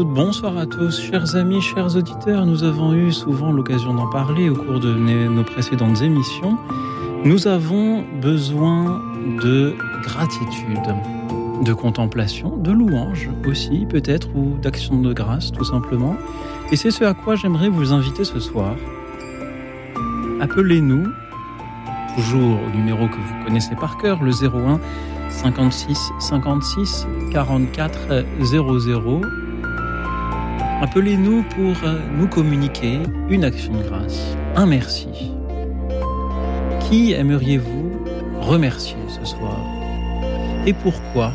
Bonsoir à tous, chers amis, chers auditeurs. Nous avons eu souvent l'occasion d'en parler au cours de nos précédentes émissions. Nous avons besoin de gratitude, de contemplation, de louange aussi peut-être, ou d'action de grâce tout simplement. Et c'est ce à quoi j'aimerais vous inviter ce soir. Appelez-nous, toujours au numéro que vous connaissez par cœur, le 01 56 56 44 00 Appelez-nous pour euh, nous communiquer une action de grâce, un merci. Qui aimeriez-vous remercier ce soir? Et pourquoi?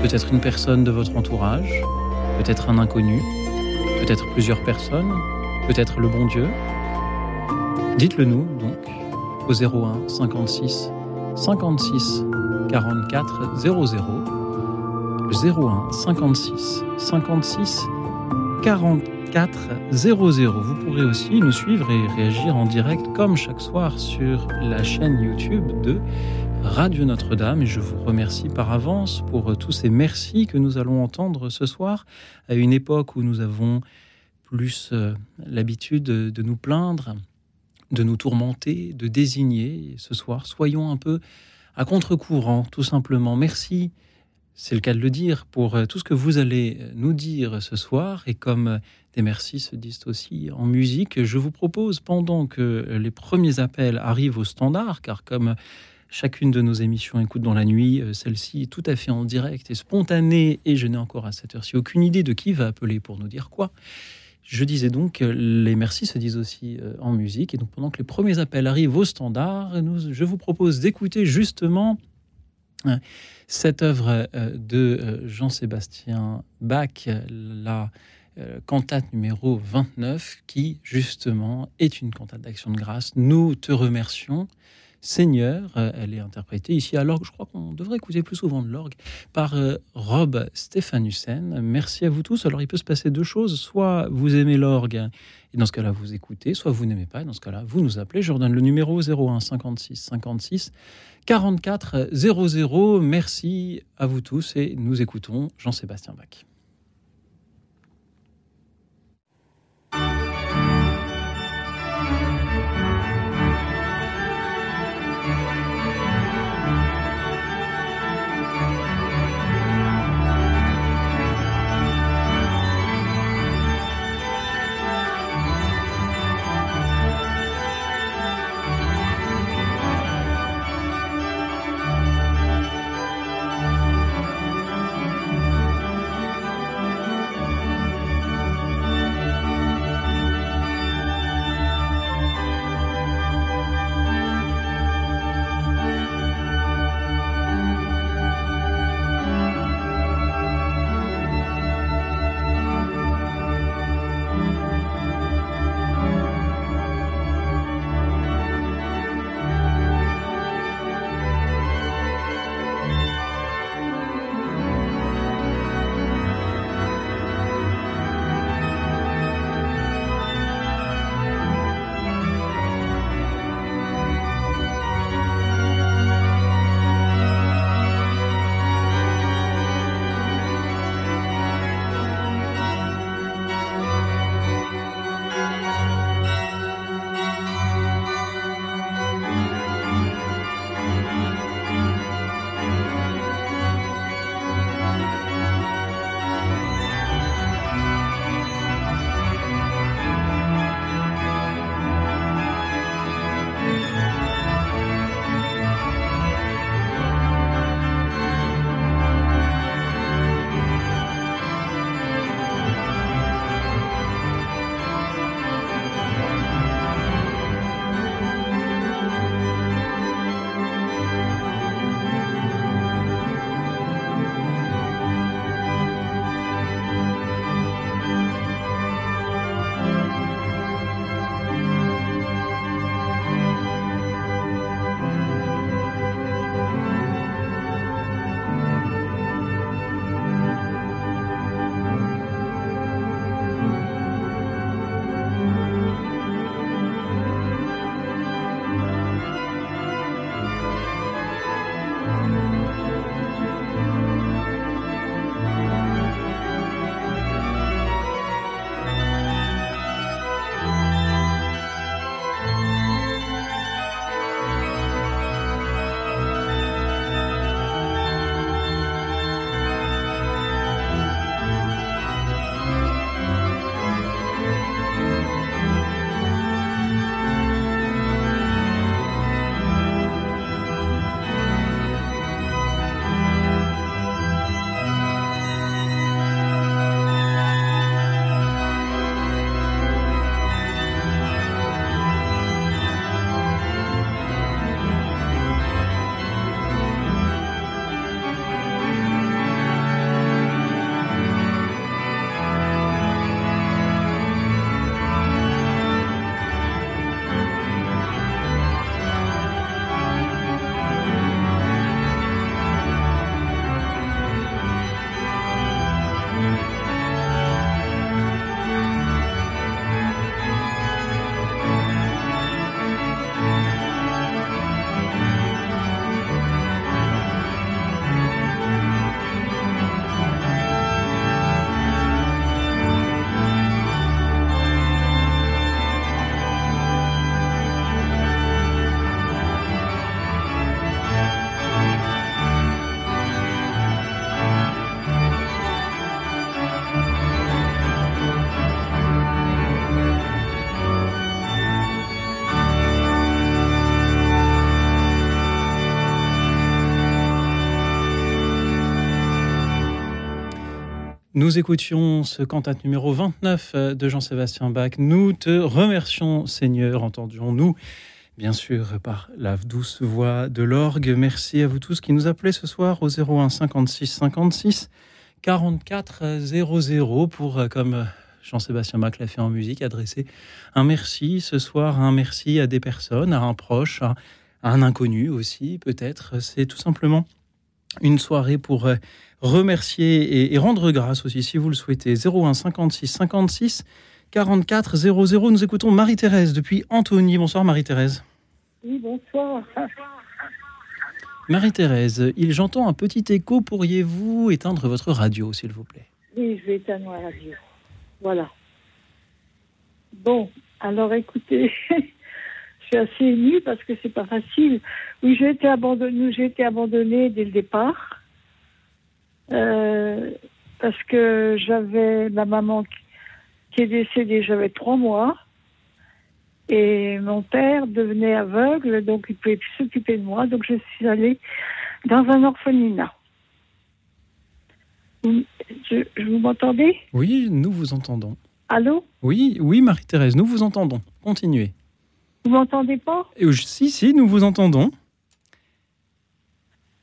Peut-être une personne de votre entourage, peut-être un inconnu, peut-être plusieurs personnes, peut-être le bon Dieu. Dites-le nous donc au 01 56 56 44 00 01 56 56 44 00. Vous pourrez aussi nous suivre et réagir en direct comme chaque soir sur la chaîne YouTube de Radio Notre-Dame et je vous remercie par avance pour tous ces merci que nous allons entendre ce soir à une époque où nous avons plus euh, l'habitude de nous plaindre, de nous tourmenter, de désigner. Ce soir, soyons un peu à contre-courant, tout simplement. Merci c'est le cas de le dire, pour euh, tout ce que vous allez euh, nous dire ce soir. Et comme euh, des merci se disent aussi en musique, je vous propose, pendant que les premiers appels arrivent au standard, car comme chacune de nos émissions écoute dans la nuit, celle-ci est tout à fait en direct et spontanée, et je n'ai encore à cette heure-ci aucune idée de qui va appeler pour nous dire quoi. Je disais donc, les merci se disent aussi en musique, et donc pendant que les premiers appels arrivent au standard, je vous propose d'écouter justement cette œuvre euh, de euh, Jean-Sébastien Bach, la euh, cantate numéro 29, qui justement est une cantate d'action de grâce. Nous te remercions. Seigneur, elle est interprétée ici à l'orgue. Je crois qu'on devrait écouter plus souvent de l'orgue par Rob Stéphanussen. Merci à vous tous. Alors, il peut se passer deux choses. Soit vous aimez l'orgue, et dans ce cas-là, vous écoutez. Soit vous n'aimez pas, et dans ce cas-là, vous nous appelez. Je redonne le numéro 01 56 56 44 00. Merci à vous tous et nous écoutons Jean-Sébastien Bach. Nous écoutions ce cantate numéro 29 euh, de Jean-Sébastien Bach. Nous te remercions, Seigneur, entendions-nous, bien sûr, par la douce voix de l'orgue. Merci à vous tous qui nous appelez ce soir au 01 56 56 44 00 pour, euh, comme Jean-Sébastien Bach l'a fait en musique, adresser un merci ce soir, un merci à des personnes, à un proche, à un inconnu aussi, peut-être. C'est tout simplement une soirée pour euh, remercier et, rendre grâce aussi, si vous le souhaitez. 01 56 56 44 00. Nous écoutons Marie-Thérèse depuis Antony. Bonsoir Marie-Thérèse. Oui, bonsoir. Marie-Thérèse, il j'entends un petit écho. Pourriez-vous éteindre votre radio, s'il vous plaît? Oui, je vais éteindre la radio. Voilà. Bon, alors écoutez, suis assez émue parce que c'est pas facile. Oui, j'ai été abandonnée, j'ai été abandonnée dès le départ. Euh, parce que j'avais ma maman qui est décédée, j'avais trois mois. Et mon père devenait aveugle, donc il pouvait plus s'occuper de moi. Donc je suis allée dans un orphelinat. Je, vous m'entendez? Oui, nous vous entendons. Allô? Oui, oui, Marie-Thérèse, nous vous entendons. Continuez. Vous m'entendez pas? Si, si, nous vous entendons.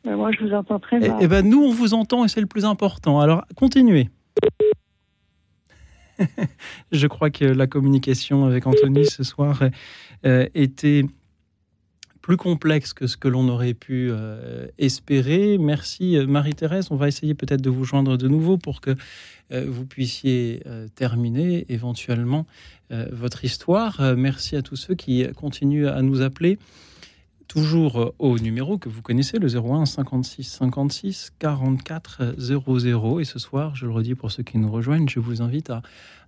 Ben, moi, je vous entends très eh, mal. Eh, ben, nous, on vous entend et c'est le plus important. Alors, continuez. je crois que la communication avec Anthony ce soir euh, était plus complexe que ce que l'on aurait pu euh, espérer. Merci euh, Marie-Thérèse. On va essayer peut-être de vous joindre de nouveau pour que vous puissiez terminer éventuellement votre histoire. merci à tous ceux qui continuent à nous appeler toujours euh, au numéro que vous connaissez, le 01 56 56 44 00. Et ce soir, je le redis pour ceux qui nous rejoignent, je vous invite à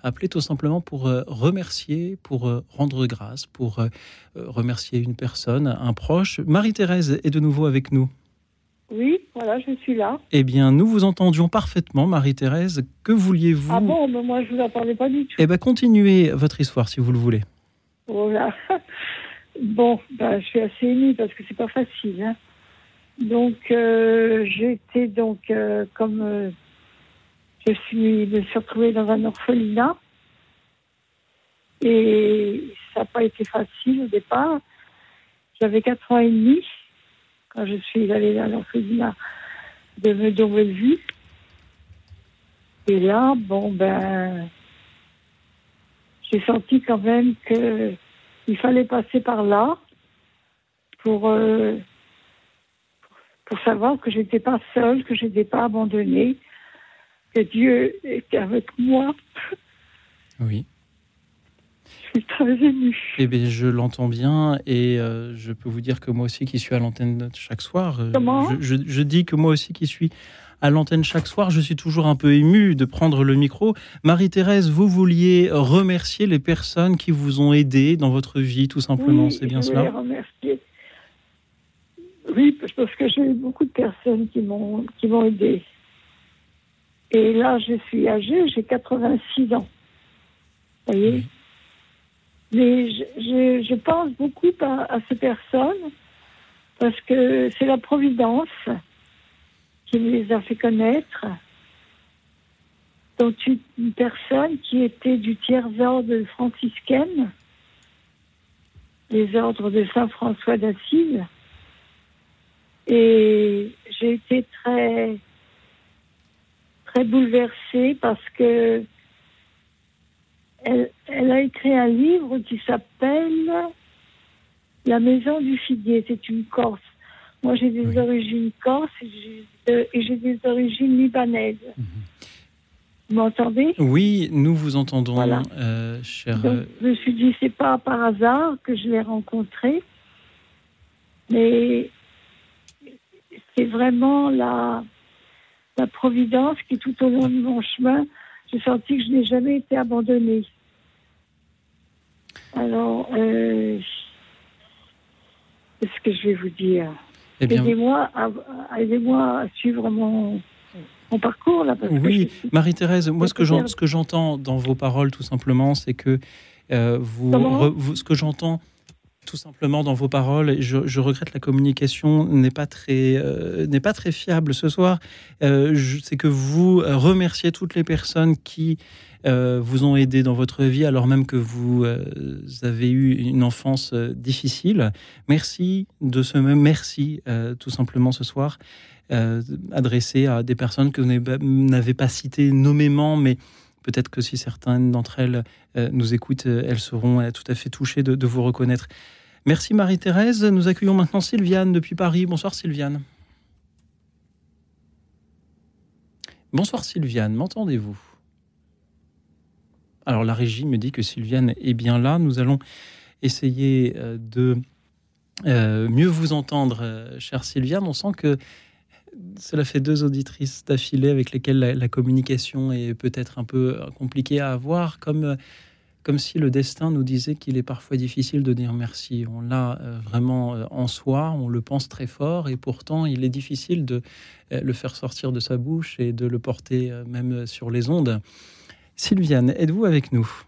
appeler tout simplement pour euh, remercier, pour euh, rendre grâce, pour remercier une personne, un proche. Marie-Thérèse est de nouveau avec nous. Oui, voilà, je suis là. Eh bien, nous vous entendions parfaitement, Marie-Thérèse. Que vouliez-vous? Ah bon, mais moi je ne vous entendais pas du tout. Eh bien, continuez votre histoire si vous le voulez. Voilà. Bon, bah, je suis assez émue parce que c'est pas facile. Hein. Donc, euh, j'étais donc, euh, comme euh, je suis, me suis retrouvée dans un orphelinat. Et ça n'a pas été facile au départ. J'avais 4 ans et demi quand je suis allée dans l'orphelinat de Meudon-Bellevue. Et là, bon, ben, j'ai senti quand même que il fallait passer par là pour, euh, pour savoir que je n'étais pas seule, que je n'étais pas abandonnée, que Dieu était avec moi. Oui. Je suis très émue. Eh bien, je l'entends bien et euh, je peux vous dire que moi aussi qui suis à l'antenne chaque soir, euh, je, je, dis que moi aussi qui suis à l'antenne chaque soir. Je suis toujours un peu ému de prendre le micro. Marie-Thérèse, vous vouliez remercier les personnes qui vous ont aidé dans votre vie, tout simplement. C'est bien je cela remercier. Oui, parce que j'ai eu beaucoup de personnes qui m'ont aidé. Et là, je suis âgée, j'ai 86 ans. Vous voyez Mais je, je, pense beaucoup à, à ces personnes parce que c'est la providence qui les a fait connaître, dont une personne qui était du tiers-ordre franciscaine, les ordres de Saint François d'Assise. Et j'ai été très, très bouleversée parce que elle, elle, a écrit un livre qui s'appelle La maison du figuier. C'est une Corse. Moi, j'ai des origines corse et j'ai des origines libanaises. Mhm. Vous m'entendez? Oui, nous vous entendons, voilà. euh, cher. Euh, je me suis dit, c'est pas par hasard que je l'ai rencontré, mais c'est vraiment la, la providence qui, tout au long de mon chemin, j'ai senti que je n'ai jamais été abandonnée. Alors, euh, qu'est-ce que je vais vous dire? Eh aidez-moi à, à suivre mon, mon parcours. Là, oui, Marie-Thérèse, moi ce que, ce que j'entends dans vos paroles tout simplement, c'est que euh, vous, ce que j'entends tout simplement dans vos paroles. Je, je regrette la communication n'est pas très euh, n'est pas très fiable ce soir. Euh, C'est que vous remerciez toutes les personnes qui euh, vous ont aidé dans votre vie alors même que vous euh, avez eu une enfance euh, difficile. Merci de ce même merci tout simplement ce soir adressé à des personnes que vous n'avez pas citées nommément, mais peut-être que si certaines d'entre elles nous écoutent, elles seront tout à fait touchées de, de vous reconnaître. Merci Marie-Thérèse. Nous accueillons maintenant Sylviane depuis Paris. Bonsoir Sylviane. Bonsoir Sylviane, m'entendez-vous? Alors la régie me dit que Sylviane est bien là. Nous allons essayer euh, de euh, mieux vous entendre, euh, chère Sylviane. On sent que cela fait deux auditrices d'affilée avec lesquelles la, communication est peut-être un peu compliquée à avoir, comme comme si le destin nous disait qu'il est parfois difficile de dire merci. On l'a euh, vraiment euh, en soi, on le pense très fort, et pourtant il est difficile de euh, le faire sortir de sa bouche et de le porter même sur les ondes. Sylviane, êtes-vous avec nous?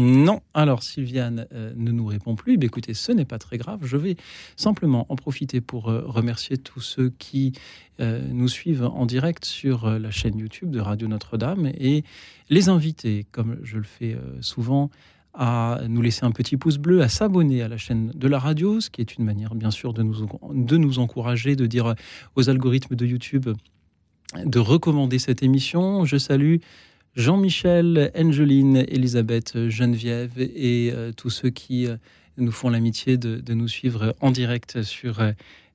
Non. Alors, Sylviane euh, ne nous répond plus. Eh écoutez, ce n'est pas très grave. Je vais simplement en profiter pour euh, remercier tous ceux qui euh, nous suivent en direct sur la chaîne YouTube de Radio Notre-Dame et les inviter, comme je le fais souvent, à nous laisser un petit pouce bleu, à s'abonner à la chaîne de la radio, ce qui est une manière, bien sûr, de nous, de nous encourager, de dire aux algorithmes de YouTube de recommander cette émission. Je salue Jean-Michel, Angeline, Elisabeth, Geneviève et euh, tous ceux qui euh, nous font l'amitié de, nous suivre en direct sur,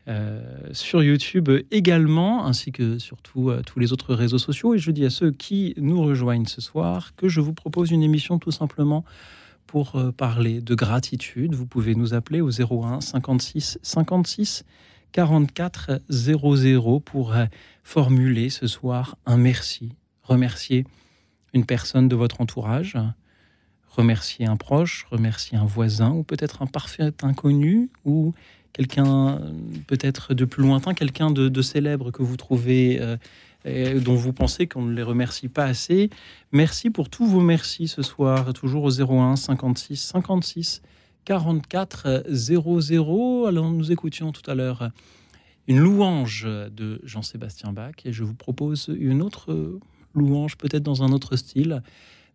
euh, sur YouTube également, ainsi que sur tous les autres réseaux sociaux. Et je dis à ceux qui nous rejoignent ce soir que je vous propose une émission tout simplement pour parler de gratitude. Vous pouvez nous appeler au 01 56 56 44 00 pour formuler ce soir un merci, remercier une personne de votre entourage, remercier un proche, remercier un voisin ou peut-être un parfait inconnu ou quelqu'un peut-être de plus lointain, quelqu'un de, célèbre que vous trouvez, euh, dont vous pensez qu'on ne les remercie pas assez. Merci pour tous vos merci ce soir, toujours au 01 56 56 44 00. Alors nous écoutions tout à l'heure une louange de Jean-Sébastien Bach et je vous propose une autre louange, peut-être dans un autre style.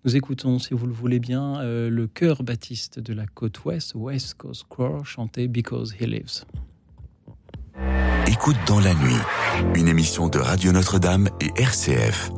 Nous écoutons, si vous le voulez bien, euh, le chœur baptiste de la côte ouest, West Coast Choir, chanter Because He Lives. Écoute dans la nuit, une émission de Radio Notre-Dame et RCF.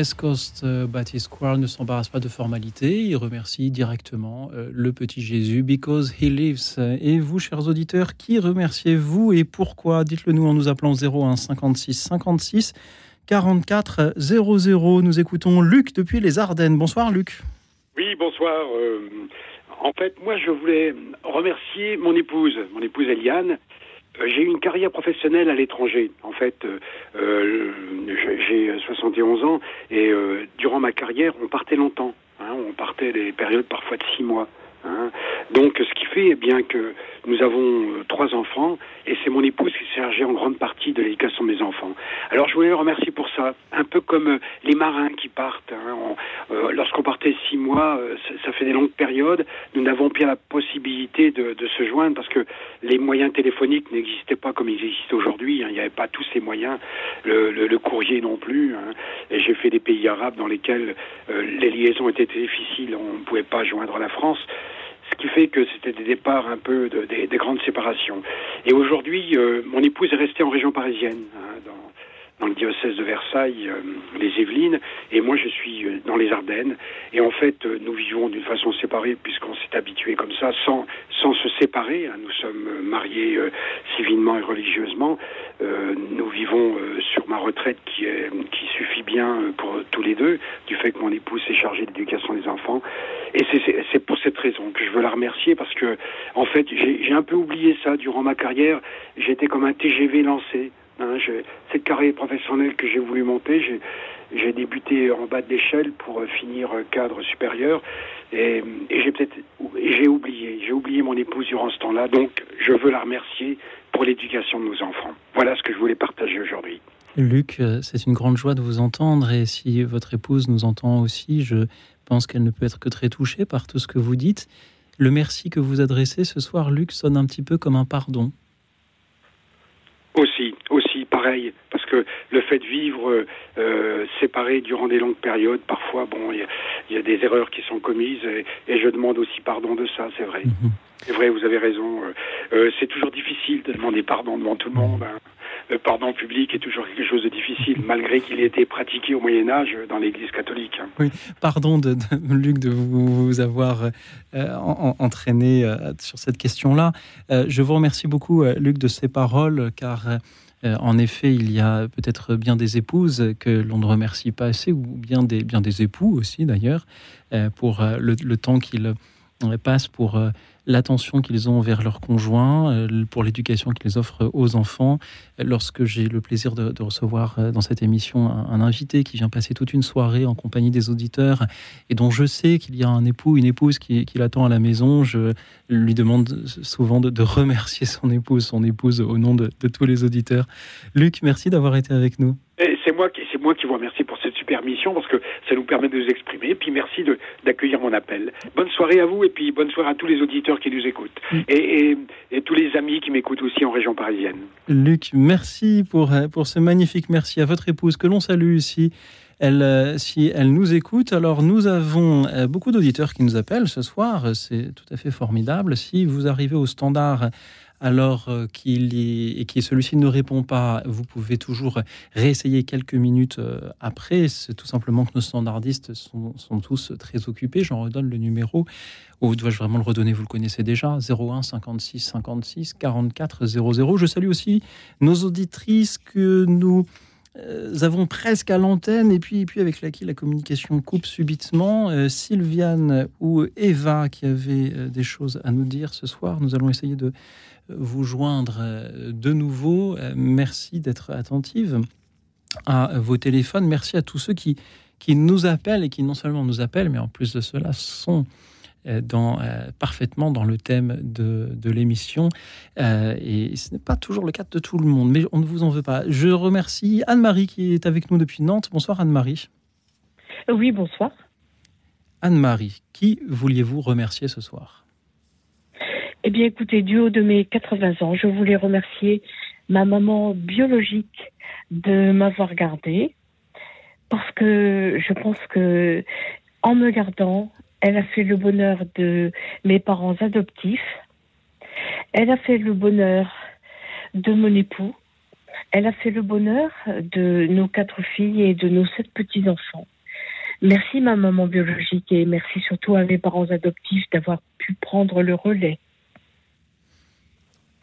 West Coast euh, Baptist Choir ne s'embarrasse pas de formalités, il remercie directement euh, le petit Jésus, because he lives. Et vous, chers auditeurs, qui remerciez-vous et pourquoi? Dites-le nous en nous appelant 01 56 56 44 00. Nous écoutons Luc depuis les Ardennes. Bonsoir Luc. Oui, bonsoir. Euh, en fait, moi, je voulais remercier mon épouse, mon épouse Eliane, j'ai eu une carrière professionnelle à l'étranger. En fait, euh, euh j'ai 71 ans et euh, durant ma carrière, on partait longtemps. Hein, on partait des périodes parfois de six mois. Hein. Donc, ce qui fait eh bien que nous avons euh, trois enfants et c'est mon épouse qui s'est chargée en grande partie de l'éducation de mes enfants. Alors, je voulais le remercier pour ça. Un peu comme euh, les marins qui partent. Hein. Euh, lorsqu'on partait six mois, ça, fait des longues périodes. Nous n'avons pas la possibilité de, se joindre parce que les moyens téléphoniques n'existaient pas comme ils existent aujourd'hui. Hein. Il n'y avait pas tous ces moyens, le courrier non plus. Hein. Et j'ai fait des pays arabes dans lesquels les liaisons étaient difficiles. On ne pouvait pas joindre la France ce qui fait que c'était des départs un peu de, des, des, grandes séparations. Et aujourd'hui, euh, mon épouse est restée en région parisienne, hein, dans, dans le diocèse de Versailles, euh, les Yvelines, et moi je suis euh, dans les Ardennes. Et en fait, euh, nous vivons d'une façon séparée puisqu'on s'est habitué comme ça, sans, sans se séparer. Hein. Nous sommes mariés civilement et religieusement. nous vivons sur ma retraite qui, est, qui suffit bien pour tous les deux, du fait que mon épouse s'est chargée de l'éducation des enfants. Et c'est pour cette raison que je veux la remercier parce que, en fait, j'ai un peu oublié ça durant ma carrière. J'étais comme un TGV lancé. Hein, cette carrière professionnelle que j'ai voulu monter, j'ai débuté en bas de l'échelle pour finir cadre supérieur et, et j'ai peut-être j'ai oublié, j'ai oublié mon épouse durant ce temps-là, donc je veux la remercier pour l'éducation de nos enfants. Voilà ce que je voulais partager aujourd'hui. Luc, euh, c'est une grande joie de vous entendre et si votre épouse nous entend aussi, je pense qu'elle ne peut être que très touchée par tout ce que vous dites. Le merci que vous adressez ce soir, Luc, sonne un petit peu comme un pardon. Aussi, aussi, pareil, parce que le fait de vivre euh, séparé durant des longues périodes, parfois, bon, il y, y, a des erreurs qui sont commises, et, et je demande aussi pardon de ça, c'est vrai. -hmm. C'est vrai, vous avez raison. Euh, euh, c'est toujours difficile de demander pardon devant tout le monde. Hein. Le pardon public est toujours quelque chose de difficile, malgré qu'il ait été pratiqué au Moyen Âge dans l'Église catholique. Hein. Oui, pardon de, de, Luc de vous, vous avoir euh, en, entraîné euh, sur cette question-là. Euh, je vous remercie beaucoup, euh, Luc, de ces paroles, car euh, en effet, il y a peut-être bien des épouses que l'on ne remercie pas assez, ou bien des, bien des époux aussi d'ailleurs, euh, pour le, le temps qu'ils passent pour l'attention qu'ils ont vers leurs conjoints, euh, pour l'éducation qu'ils offrent aux enfants. Lorsque j'ai le plaisir de, recevoir euh, dans cette émission un, invité qui vient passer toute une soirée en compagnie des auditeurs et dont je sais qu'il y a un époux, une épouse qui, l'attend à la maison, je lui demande souvent de, remercier son épouse, son épouse au nom de, de tous les auditeurs. Luc, merci d'avoir été avec nous. C'est moi, qui, moi qui vous remercie cette super mission parce que ça nous permet de nous exprimer. Et puis merci d'accueillir mon appel. Bonne soirée à vous et puis bonne soirée à tous les auditeurs qui nous écoutent. Mm. Et, et, et, tous les amis qui m'écoutent aussi en région parisienne. Luc, merci pour, pour ce magnifique merci à votre épouse que l'on salue ici. Elle, euh, si elle nous écoute, alors nous avons euh, beaucoup d'auditeurs qui nous appellent ce soir. C'est tout à fait formidable. Si vous arrivez au standard alors euh, qu'il et que celui-ci ne répond pas, vous pouvez toujours réessayer quelques minutes euh, après. C'est tout simplement que nos standardistes sont, sont tous très occupés. J'en redonne le numéro. Ou dois-je vraiment le redonner? Vous le connaissez déjà 01 56 56 44 00. Je salue aussi nos auditrices que nous euh, avons presque à l'antenne et puis, et puis avec laquelle la communication coupe subitement. Sylviane ou Eva qui avaient des choses à nous dire ce soir. Nous allons essayer de vous joindre euh, de nouveau. Euh, merci d'être attentive à vos téléphones. Merci à tous ceux qui, qui nous appellent et qui non seulement nous appellent, mais en plus de cela sont euh, dans, euh, parfaitement dans le thème de, de l'émission. Euh, et ce n'est pas toujours le cas de tout le monde, mais on ne vous en veut pas. Je remercie Anne-Marie qui est avec nous depuis Nantes. Bonsoir Anne-Marie. Oui, bonsoir. Anne-Marie, qui vouliez-vous remercier ce soir? Eh bien, écoutez, du haut de mes 80 ans, je voulais remercier ma maman biologique de m'avoir gardée parce que je pense que en me gardant, elle a fait le bonheur de mes parents adoptifs. Elle a fait le bonheur de mon époux Elle a fait le bonheur de nos quatre filles et de nos sept petits-enfants. Merci ma maman biologique et merci surtout à mes parents adoptifs d'avoir pu prendre le relais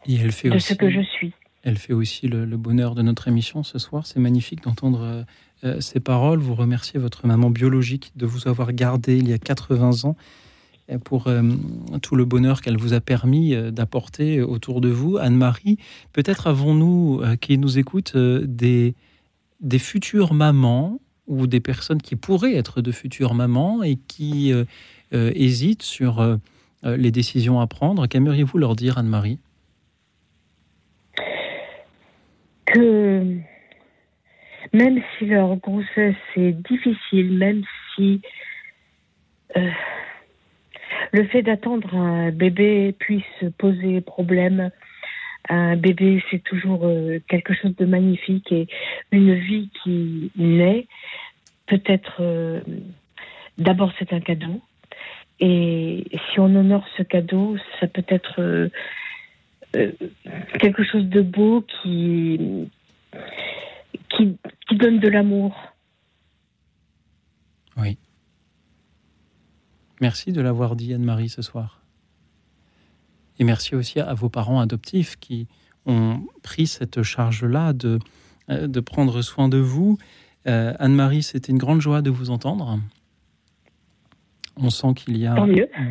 et elle fait de aussi, ce que je suis. Elle fait aussi le, le bonheur de notre émission ce soir. C'est magnifique d'entendre euh, euh, ces paroles. Vous remerciez votre maman biologique de vous avoir gardé il y a 80 ans euh, pour euh, tout le bonheur qu'elle vous a permis euh, d'apporter autour de vous. Anne-Marie, peut-être avons-nous, euh, qui nous écoutent, des, des futures mamans ou des personnes qui pourraient être de futures mamans et qui hésitent sur les décisions à prendre. Qu'aimeriez-vous leur dire, Anne-Marie que même si leur grossesse est difficile, même si euh, le fait d'attendre un bébé puisse poser problème, un bébé c'est toujours euh, quelque chose de magnifique et une vie qui naît, peut-être euh, d'abord c'est un cadeau. Et si on honore ce cadeau, ça peut être quelque chose de beau qui, qui, donne de l'amour. Oui. Merci de l'avoir dit, Anne-Marie, ce soir. Et merci aussi à vos parents adoptifs qui ont pris cette charge-là de, euh, de prendre soin de vous. Euh, Anne-Marie, c'était une grande joie de vous entendre. On sent qu'il y a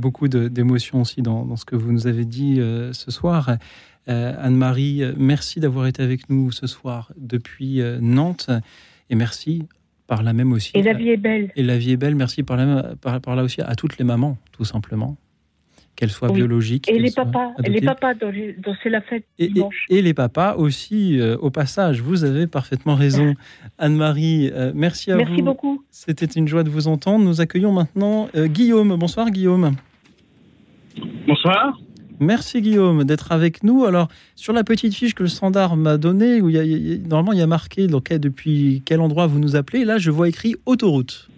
beaucoup d'émotions aussi dans, dans ce que vous nous avez dit euh, ce soir. Euh, Anne-Marie, merci d'avoir été avec nous ce soir depuis euh, Nantes. Et merci par là même aussi. Et la vie est belle. Et la vie est belle, merci par là, par, par là aussi à toutes les mamans, tout simplement. Qu'elles soient Oui. biologiques. Et les papas, les adoptées. papas dont, j'ai- dont c'est la fête Et, et- dimanche. et les papas aussi, euh, au passage. Vous avez parfaitement raison. Anne-Marie, euh, merci à Merci vous. beaucoup. C'était une joie de vous entendre. Nous accueillons maintenant euh, Guillaume. Bonsoir Guillaume. Bonsoir. Merci Guillaume d'être avec nous. Alors, sur la petite fiche que le standard m'a donnée, où il y a- il y a- normalement il y a marqué donc, depuis quel endroit vous nous appelez, là je vois écrit autoroute.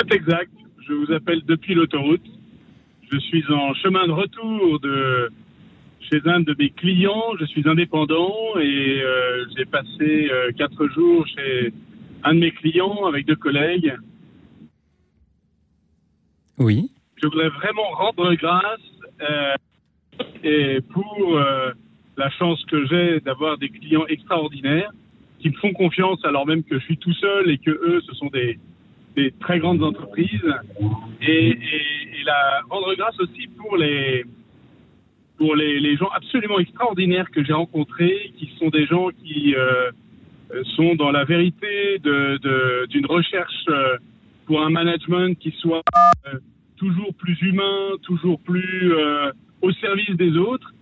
C'est exact. Je vous appelle depuis l'autoroute. Je suis en chemin de retour de chez un de mes clients. Je suis indépendant et euh, j'ai passé euh, quatre jours chez un de mes clients avec deux collègues. Oui. Je voudrais vraiment rendre grâce euh, et pour la chance que j'ai d'avoir des clients extraordinaires qui me font confiance alors même que je suis tout seul et que eux, ce sont des, des très grandes entreprises. Et, et, et la rendre grâce aussi pour les pour les, les gens absolument extraordinaires que j'ai rencontrés, qui sont des gens qui euh, sont dans la vérité de- de- d'une recherche euh, pour un management qui soit euh, toujours plus humain, toujours plus au service des autres.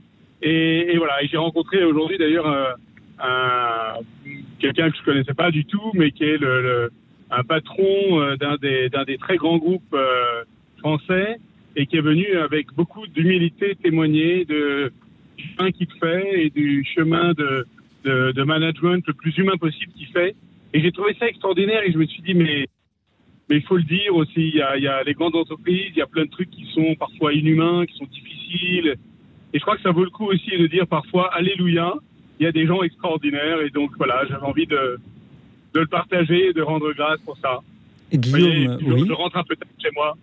Et, voilà, et j'ai rencontré aujourd'hui d'ailleurs un, quelqu'un que je connaissais pas du tout, mais qui est le, un patron d'un des, des très grands groupes et qui est venu avec beaucoup d'humilité témoigner du chemin qu'il fait et du chemin de management le plus humain possible qu'il fait. Et j'ai trouvé ça extraordinaire et je me suis dit, mais mais il faut le dire aussi, il y, a, il y a les grandes entreprises, il y a plein de trucs qui sont parfois inhumains, qui sont difficiles. Et je crois que ça vaut le coup aussi de dire parfois, Alléluia, il y a des gens extraordinaires. Et donc voilà, j'avais envie de, de le partager et de rendre grâce pour ça. Guillaume, je, oui. je rentre un peu tard chez moi.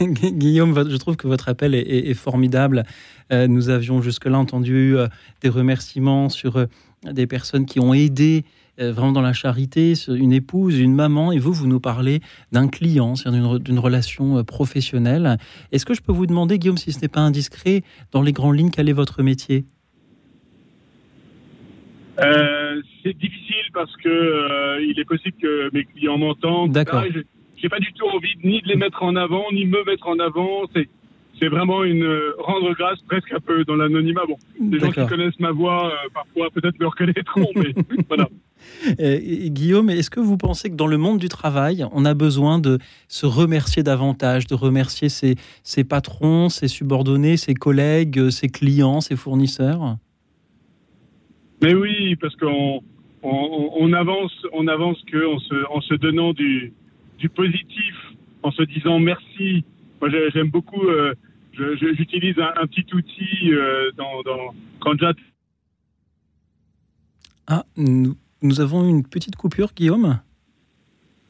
Gu- Guillaume, je trouve que votre appel est, est- est formidable. Euh, nous avions jusque-là entendu euh, des remerciements sur euh, des personnes qui ont aidé vraiment dans la charité, une épouse, une maman, et vous, vous nous parlez d'un client, c'est-à-dire d'une re- d'une relation professionnelle. Est-ce que je peux vous demander, Guillaume, si ce n'est pas indiscret, dans les grandes lignes, quel est votre métier? C'est difficile parce que euh, il est possible que mes clients m'entendent. D'accord. Ah, je- J'ai pas du tout envie ni de les mettre en avant, ni me mettre en avant. C'est c'est vraiment une euh, rendre grâce presque un peu dans l'anonymat. Bon, les gens qui connaissent ma voix, euh, parfois peut-être me reconnaîtront, mais voilà. Et Guillaume, est-ce que vous pensez que dans le monde du travail, on a besoin de se remercier davantage, de remercier ses, ses patrons, ses subordonnés, ses collègues, ses clients, ses fournisseurs? Mais oui, parce qu'on on, on avance, on avance que en se, en se donnant du, du positif, en se disant merci. Moi, j'ai- j'aime beaucoup. euh, J'utilise un, un petit outil euh, dans, dans, quand j'attends Ah, nous, nous avons une petite coupure, Guillaume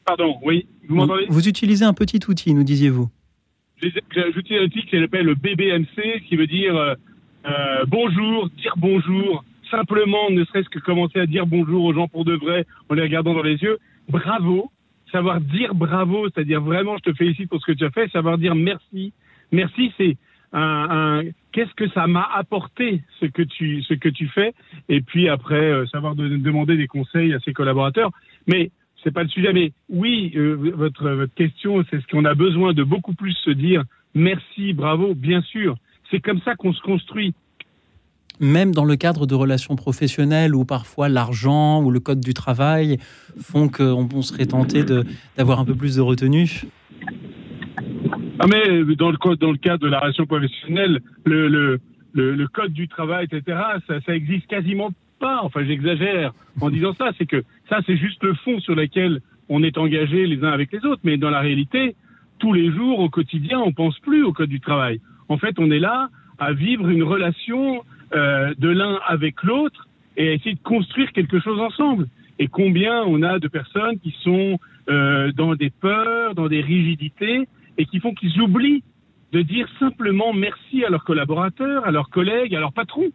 Pardon, oui, vous m'entendez? Vous utilisez un petit outil, nous disiez-vous J'utilise un outil qui s'appelle le BBMC, qui veut dire euh, euh, bonjour, dire bonjour, simplement, ne serait-ce que commencer à dire bonjour aux gens pour de vrai en les regardant dans les yeux. Bravo, savoir dire bravo, c'est-à-dire vraiment je te félicite pour ce que tu as fait, savoir dire merci. Merci, c'est un, qu'est-ce que ça m'a apporté ce que tu ce que tu fais, et puis après euh, savoir de, demander des conseils à ses collaborateurs. Mais c'est pas le sujet. Mais oui, euh, votre votre question, c'est ce qu'on a besoin de beaucoup plus se dire merci, bravo, bien sûr. C'est comme ça qu'on se construit même dans le cadre de relations professionnelles où parfois l'argent ou le code du travail font qu'on serait tenté d'avoir un peu plus de retenue ah mais dans le, cadre de la relation professionnelle, le, le, le, code du travail, etc., ça, ça existe quasiment pas. Enfin, j'exagère en disant ça. C'est que ça, c'est juste le fond sur lequel on est engagé les uns avec les autres. Mais dans la réalité, tous les jours, au quotidien, on pense plus au code du travail. En fait, on est là à vivre une relation euh, de l'un avec l'autre et à essayer de construire quelque chose ensemble. Et combien on a de personnes qui sont euh, dans des peurs, dans des rigidités, et qui font qu'ils oublient de dire simplement merci à leurs collaborateurs, à leurs collègues, à leurs patrons.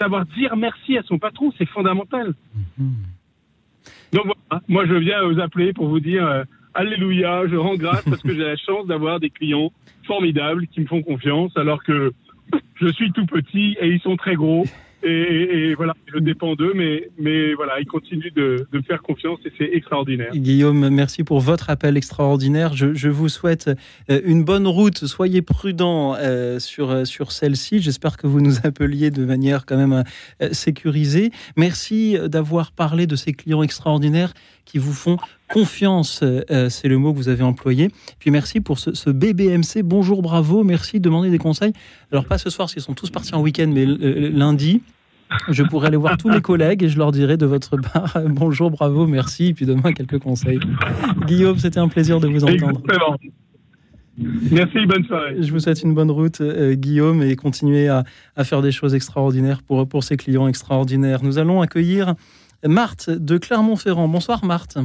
Savoir dire merci à son patron, c'est fondamental. Mm-hmm. Donc voilà, moi je viens vous appeler pour vous dire euh, Alléluia, je rends grâce parce que j'ai la chance d'avoir des clients formidables qui me font confiance alors que je suis tout petit et ils sont très gros. Et, voilà, je dépends d'eux, mais, mais voilà, ils continuent de, me faire confiance et c'est extraordinaire. Guillaume, merci pour votre appel extraordinaire. Je, vous souhaite euh, une bonne route. Soyez prudent euh, sur, sur celle-ci. J'espère que vous nous appeliez de manière quand même euh, sécurisée. Merci d'avoir parlé de ces clients extraordinaires qui vous font confiance, euh, c'est le mot que vous avez employé. Puis merci pour ce, BBMC. Bonjour, bravo, merci. Demandez des conseils. Alors, pas ce soir, qu'ils sont tous partis en week-end, mais lundi, je pourrais aller voir tous mes collègues et je leur dirai de votre part bonjour, bravo, merci, et puis demain quelques conseils. Guillaume, c'était un plaisir de vous entendre. Merci, bonne soirée. Je vous souhaite une bonne route, euh, Guillaume, et continuez à, à, faire des choses extraordinaires pour, pour ces clients extraordinaires. Nous allons accueillir Marthe de Clermont-Ferrand. Bonsoir Marthe.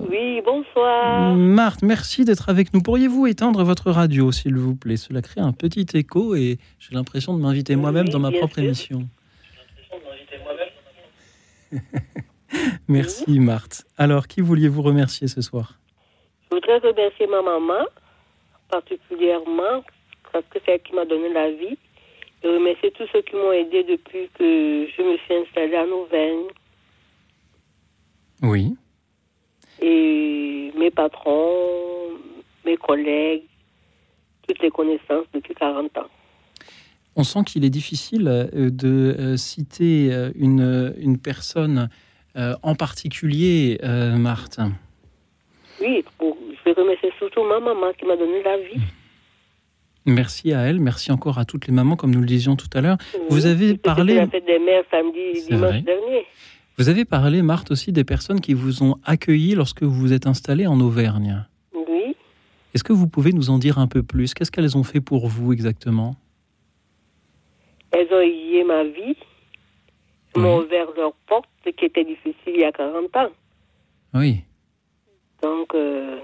Oui, bonsoir. Marthe, merci d'être avec nous. Pourriez-vous éteindre votre radio, s'il vous plaît? Cela crée un petit écho et j'ai l'impression de m'inviter moi-même dans ma propre émission. merci Marthe. Alors, qui vouliez-vous remercier ce soir? Je voudrais remercier ma maman, particulièrement, parce que c'est elle qui m'a donné la vie et remercier tous ceux qui m'ont aidé depuis que je me suis installée à Auvergne. Oui. Et mes patrons, mes collègues, toutes les connaissances depuis 40 ans. On sent qu'il est difficile euh, de euh, citer euh, une, une personne en particulier, Marthe. Oui, je vais remercier surtout ma maman qui m'a donné la vie. Merci à elle, merci encore à toutes les mamans, comme nous le disions tout à l'heure. vous avez parlé. La fête des mères samedi, dimanche dernier. Vous avez parlé, Marthe, aussi des personnes qui vous ont accueilli lorsque vous vous êtes installée en Auvergne. Oui. Est-ce que vous pouvez nous en dire un peu plus? Qu'est-ce qu'elles ont fait pour vous exactement? Elles ont aidé ma vie. M'ont ouvert leur porte, qui était difficile il y a 40 ans. Oui. Donc. Euh,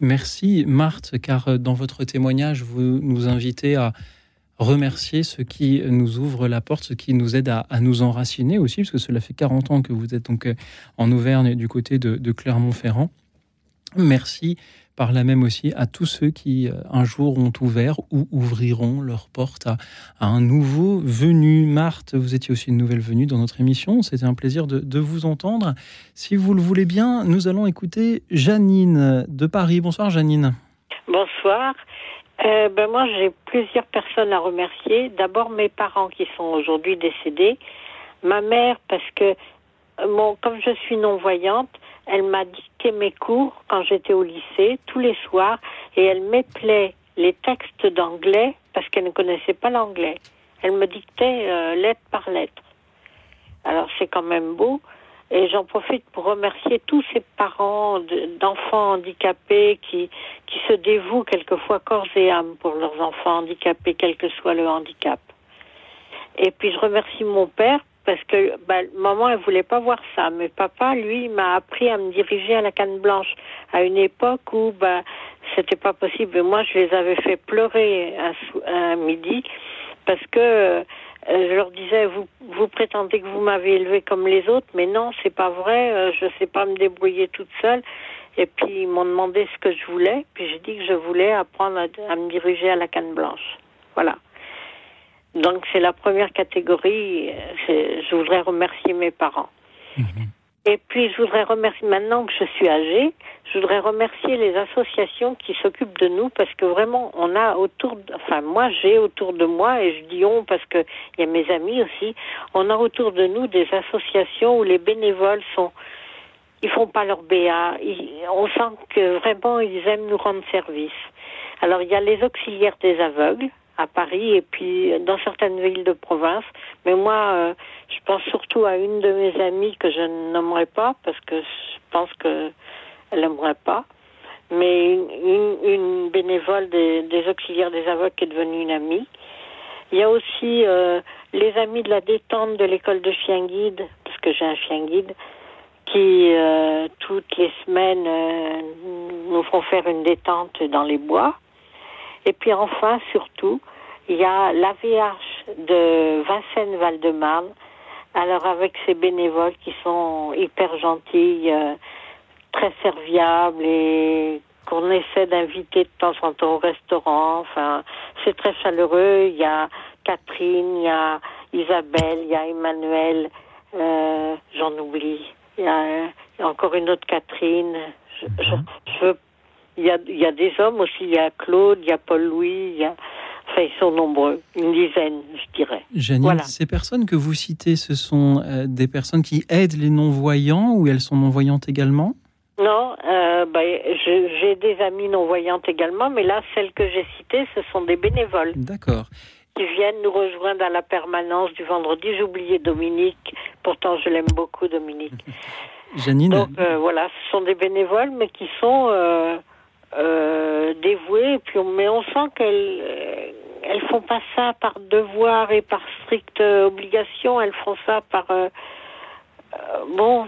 Merci Marthe, car euh, dans votre témoignage, vous nous invitez à remercier ceux qui nous ouvrent la porte, ceux qui nous aident à, nous enraciner aussi, parce que cela fait 40 ans que vous êtes donc euh, en Auvergne du côté de Clermont-Ferrand. Merci par là même aussi à tous ceux qui euh, un jour ont ouvert ou ouvriront leurs portes à, un nouveau venu. Marthe, vous étiez aussi une nouvelle venue dans notre émission. C'était un plaisir de, vous entendre. Si vous le voulez bien, nous allons écouter Janine de Paris. Bonsoir Janine. Bonsoir. Euh, ben moi, j'ai plusieurs personnes à remercier. D'abord, mes parents qui sont aujourd'hui décédés. Ma mère, parce que mon, comme je suis non-voyante, elle m'a dicté mes cours quand j'étais au lycée, tous les soirs, et elle m'éplait les textes d'anglais parce qu'elle ne connaissait pas l'anglais. Elle me dictait euh, lettre par lettre. Alors c'est quand même beau. Et j'en profite pour remercier tous ces parents d'enfants handicapés qui, qui se dévouent quelquefois corps et âme pour leurs enfants handicapés, quel que soit le handicap. Et puis je remercie mon père parce que bah, maman elle voulait pas voir ça, mais papa lui m'a appris à me diriger à la canne blanche à une époque où bah c'était pas possible. Moi je les avais fait pleurer un, midi parce que euh, je leur disais vous vous prétendez que vous m'avez élevé comme les autres, mais non c'est pas vrai. Euh, je sais pas me débrouiller toute seule. Et puis ils m'ont demandé ce que je voulais, puis j'ai dit que je voulais apprendre à me diriger à la canne blanche. Voilà. Donc c'est la première catégorie. Je voudrais remercier mes parents. Mhm. Et puis je voudrais remercier, maintenant que je suis âgée, je voudrais remercier les associations qui s'occupent de nous parce que vraiment on a autour, enfin moi j'ai autour de moi et je dis on parce que il y a mes amis aussi, on a autour de nous des associations où les bénévoles sont, ils font pas leur BA, on sent que vraiment ils aiment nous rendre service. Alors il y a les auxiliaires des aveugles à Paris et puis dans certaines villes de province. Mais moi, euh, je pense surtout à une de mes amies que je nommerai pas parce que je pense qu'elle n'aimerait pas. Mais une, bénévole des, auxiliaires des avocats qui est devenue une amie. Il y a aussi euh, les amis de la détente de l'école de chien guide, parce que j'ai un chien guide, qui euh, toutes les semaines nous font faire une détente dans les bois. Et puis enfin, surtout, il y a l'AVH de Vincennes-Val-de-Marne, alors avec ses bénévoles qui sont hyper gentils, euh, très serviables et qu'on essaie d'inviter de temps en temps au restaurant. Enfin, c'est très chaleureux. Il y a Catherine, il y a Isabelle, il y a Emmanuel, euh, j'en oublie. Il y, a, encore une autre Catherine. Je, je, veux il y, a, il y a des hommes aussi, il y a Claude, il y a Paul-Louis, il y a... Enfin, ils sont nombreux, une dizaine, je dirais. Janine, ces personnes que vous citez, ce sont euh, des personnes qui aident les non-voyants ou elles sont non-voyantes également? Non, euh, bah, j'ai des amis non-voyantes également, mais là, celles que j'ai citées, ce sont des bénévoles. D'accord. Qui viennent nous rejoindre à la permanence du vendredi. Oublié Dominique, pourtant je l'aime beaucoup, Dominique. Janine Donc euh, voilà, ce sont des bénévoles, mais qui sont euh, dévouées, puis mais on sent qu'elles euh, elles font pas ça par devoir et par stricte obligation, elles font ça par euh, bon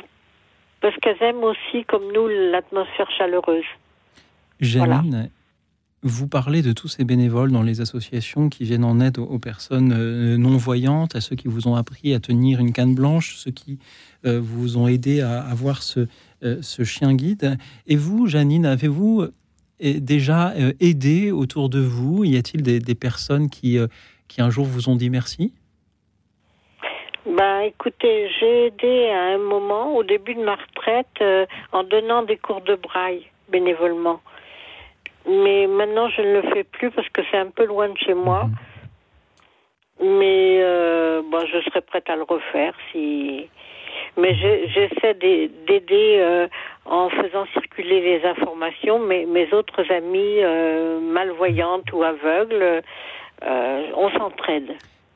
parce qu'elles aiment aussi comme nous l'atmosphère chaleureuse. Janine, vous parlez de tous ces bénévoles dans les associations qui viennent en aide aux, personnes non-voyantes, à ceux qui vous ont appris à tenir une canne blanche, ceux qui vous ont aidé à avoir ce, ce chien guide. Et vous, Janine, avez-vous déjà euh, aidé autour de vous? Y a-t-il des, personnes qui, euh, qui un jour vous ont dit merci? Bah, écoutez, j'ai aidé à un moment, au début de ma retraite, euh, en donnant des cours de braille bénévolement. Mais maintenant, je ne le fais plus parce que c'est un peu loin de chez moi. Mhm. Mais bah, je serais prête à le refaire si, mais j'essaie d'aider euh, en faisant circuler les informations. Mais mes autres amis euh, malvoyantes ou aveugles, euh, on s'entraide.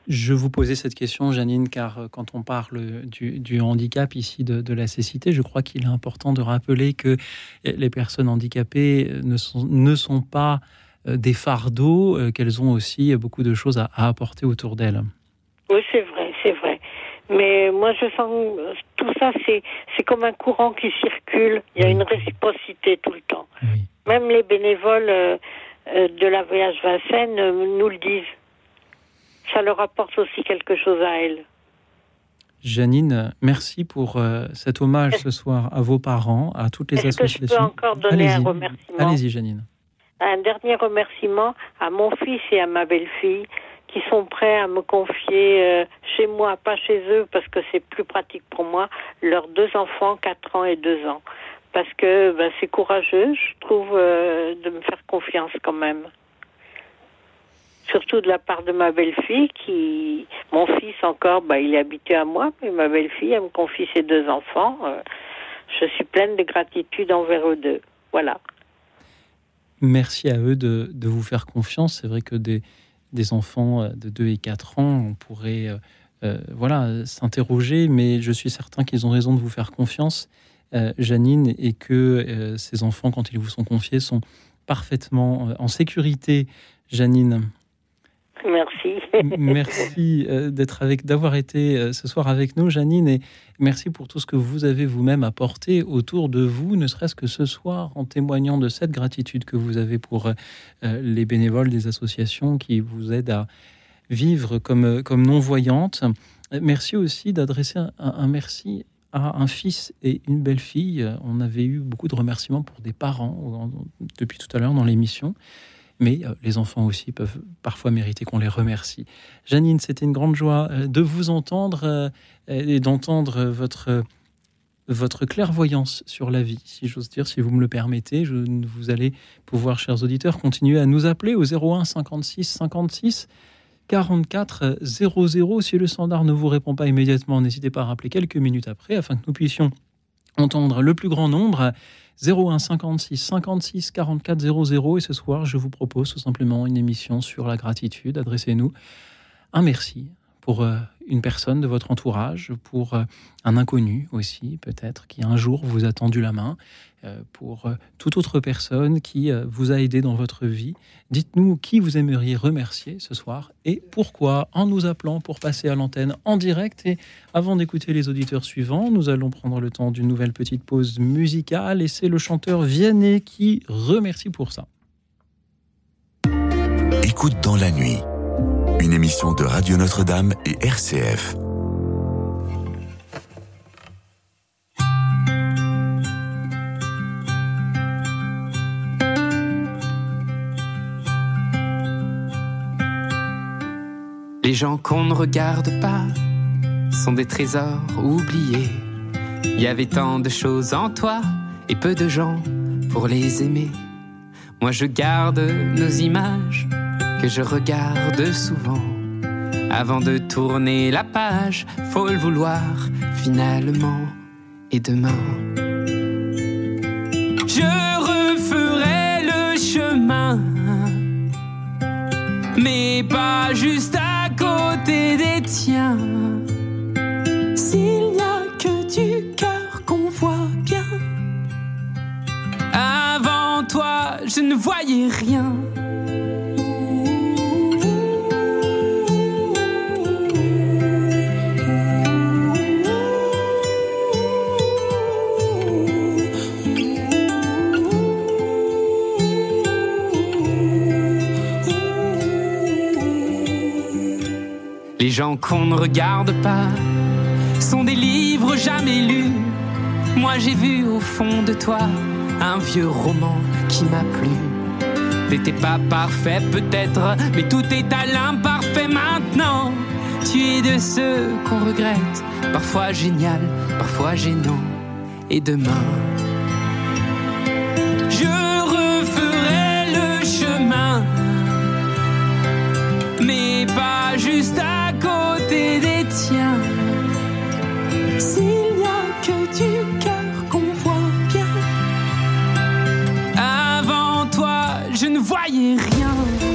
Je vous posais cette question, Janine, car quand on parle du, handicap ici de, la cécité, je crois qu'il est important de rappeler que les personnes handicapées ne sont, ne sont pas des fardeaux, qu'elles ont aussi beaucoup de choses à, à apporter autour d'elles. Oui, c'est vrai. Mais moi, je sens tout ça, c'est c'est comme un courant qui circule. Il y a une réciprocité tout le temps. Même les bénévoles euh, euh, de la voyage Vincennes euh, nous le disent. Ça leur apporte aussi quelque chose à elles. Janine, merci pour cet hommage ce soir à vos parents, à toutes les associations. Que je peux encore donner un remerciement Allez-y, Janine. Un dernier remerciement à mon fils et à ma belle-fille qui sont prêts à me confier euh, chez moi, pas chez eux, parce que c'est plus pratique pour moi, leurs deux enfants, 4 ans et 2 ans. Parce que ben, c'est courageux, je trouve, euh, de me faire confiance quand même. Surtout de la part de ma belle-fille, qui, mon fils encore, ben, il est habitué à moi, mais ma belle-fille, elle me confie ses deux enfants. Euh, je suis pleine de gratitude envers eux deux. Voilà. Merci à eux de, de vous faire confiance. C'est vrai que des, des enfants euh, de 2 et 4 ans, on pourrait euh, voilà, s'interroger, mais je suis certain qu'ils ont raison de vous faire confiance, Janine, et que ces enfants, quand ils vous sont confiés, sont parfaitement en sécurité. Janine, Merci. merci euh, d'être avec, d'avoir été euh, ce soir avec nous, Janine, et merci pour tout ce que vous avez vous-même apporté autour de vous, ne serait-ce que ce soir, en témoignant de cette gratitude que vous avez pour euh, les bénévoles des associations qui vous aident à vivre comme, comme non-voyante. Merci aussi d'adresser un, merci à un fils et une belle-fille. On avait eu beaucoup de remerciements pour des parents depuis tout à l'heure dans l'émission mais euh, les enfants aussi peuvent parfois mériter qu'on les remercie. Janine, c'était une grande joie euh, de vous entendre euh, et d'entendre votre, votre clairvoyance sur la vie, si j'ose dire, si vous me le permettez. Je, vous allez pouvoir, chers auditeurs, continuer à nous appeler au 01 56 56 44 00. Si le standard ne vous répond pas immédiatement, n'hésitez pas à rappeler quelques minutes après afin que nous puissions entendre le plus grand nombre. 01 56 56 44 00. Et ce soir, je vous propose tout simplement une émission sur la gratitude. Adressez-nous un merci pour euh, une personne de votre entourage, pour euh, un inconnu aussi, peut-être, qui un jour vous a tendu la main, euh, pour toute autre personne qui vous a aidé dans votre vie. Dites-nous qui vous aimeriez remercier ce soir et pourquoi, en nous appelant pour passer à l'antenne en direct. Et avant d'écouter les auditeurs suivants, nous allons prendre le temps d'une nouvelle petite pause musicale et c'est le chanteur Vianney qui remercie pour ça. Écoute dans la nuit une émission de Radio Notre-Dame et RCF. Les gens qu'on ne regarde pas sont des trésors oubliés. Il y avait tant de choses en toi et peu de gens pour les aimer. Moi je garde nos images je regarde souvent. Avant de tourner la page, faut le vouloir finalement. Et demain, je referai le chemin, mais pas juste à côté des tiens. S'il n'y a que du cœur qu'on voit bien, avant toi, je ne voyais rien. Gens qu'on ne regarde pas sont des livres jamais lus. Moi j'ai vu au fond de toi un vieux roman qui m'a plu. T'étais pas parfait peut-être, mais tout est à l'imparfait maintenant. Tu es de ceux qu'on regrette, parfois génial, parfois gênant. Et demain, je referai le chemin, mais pas juste à s'il n'y a que du cœur qu'on voit bien. Avant toi, je ne voyais rien.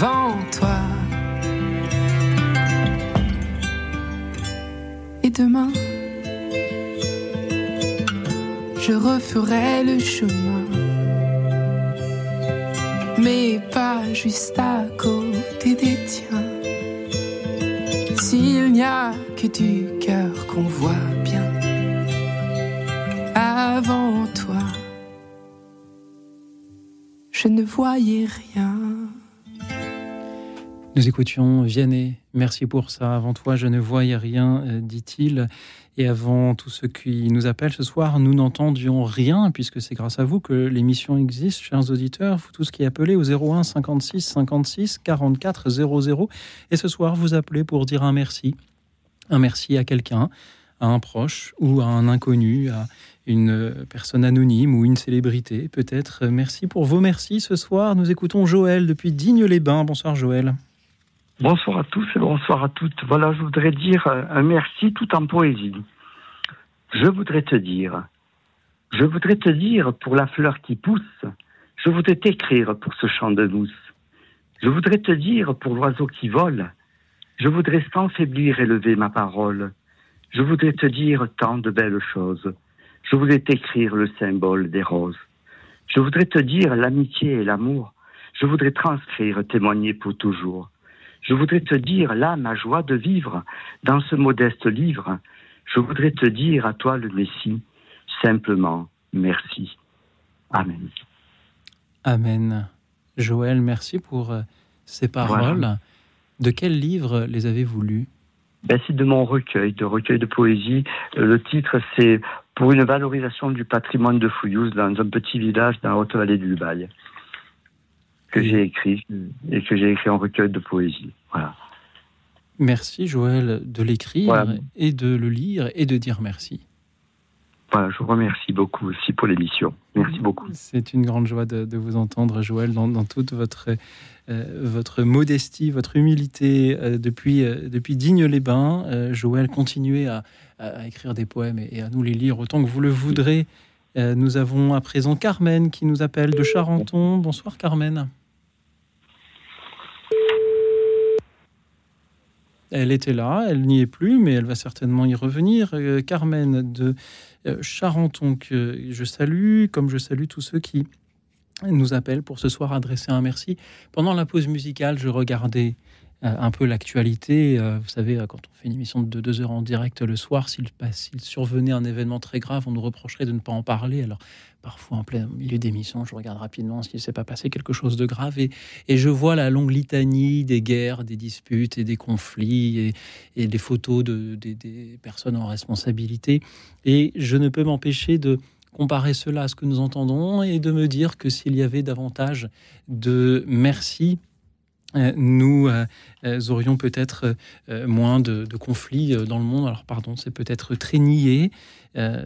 Avant toi. Et demain je referai le chemin. Mais pas juste à côté des tiens. S'il n'y a que du cœur qu'on voit bien. Avant toi, je ne voyais rien. Nous écoutions Vianney. Merci pour ça. Avant toi, je ne voyais rien, euh, dit-il. Et avant tous ceux qui nous appellent ce soir, nous n'entendions rien, puisque c'est grâce à vous que l'émission existe, chers auditeurs. Vous tous qui appelez au 01 56 56 44 00. Et ce soir, vous appelez pour dire un merci. Un merci à quelqu'un, à un proche ou à un inconnu, à une personne anonyme ou une célébrité, peut-être. Merci pour vos merci ce soir. Nous écoutons Joël depuis Digne-les-Bains. Bonsoir Joël. Bonsoir à tous et bonsoir à toutes. Voilà, je voudrais dire un merci tout en poésie. Je voudrais te dire, je voudrais te dire pour la fleur qui pousse, je voudrais t'écrire pour ce champ de mousse. Je voudrais te dire pour l'oiseau qui vole, je voudrais sans faiblir élever ma parole. Je voudrais te dire tant de belles choses. Je voudrais t'écrire le symbole des roses. Je voudrais te dire l'amitié et l'amour. Je voudrais transcrire, témoigner pour toujours. Je voudrais te dire là ma joie de vivre dans ce modeste livre. Je voudrais te dire à toi le Messie, simplement merci. Amen. Amen. Joël, merci pour euh, ces paroles. De quel livre les avez-vous lus? Ben, C'est de mon recueil, de recueil de poésie. Le titre, c'est Pour une valorisation du patrimoine de Fouillouse dans un petit village dans la haute-vallée du Lubaï que j'ai écrit et que j'ai écrit en recueil de poésie. Voilà. Merci Joël de l'écrire et de le lire et de dire merci. Voilà, je vous remercie beaucoup aussi pour l'émission. Merci beaucoup. C'est une grande joie de, vous entendre, Joël, dans, toute votre, euh, votre modestie, votre humilité. Euh, depuis, euh, depuis Digne-les-Bains, Joël, continuez à, écrire des poèmes et, à nous les lire autant que vous le voudrez. nous avons à présent Carmen qui nous appelle de Charenton. Bonsoir Carmen. Elle était là, elle n'y est plus, mais elle va certainement y revenir. Euh, Carmen de euh, Charenton, que je salue, comme je salue tous ceux qui nous appellent pour ce soir adresser un merci. Pendant la pause musicale, je regardais un peu l'actualité. Euh, vous savez, euh, quand on fait une émission de deux heures en direct le soir, s'il survenait un événement très grave, on nous reprocherait de ne pas en parler. Alors, parfois, en plein milieu d'émission, je regarde rapidement s'il ne s'est pas passé quelque chose de grave. Et, je vois la longue litanie des guerres, des disputes et des conflits et, des photos de, des personnes en responsabilité. Et je ne peux m'empêcher de comparer cela à ce que nous entendons et de me dire que s'il y avait davantage de merci euh, nous euh, euh, aurions peut-être moins de, conflits dans le monde. Alors pardon, c'est peut-être très niais,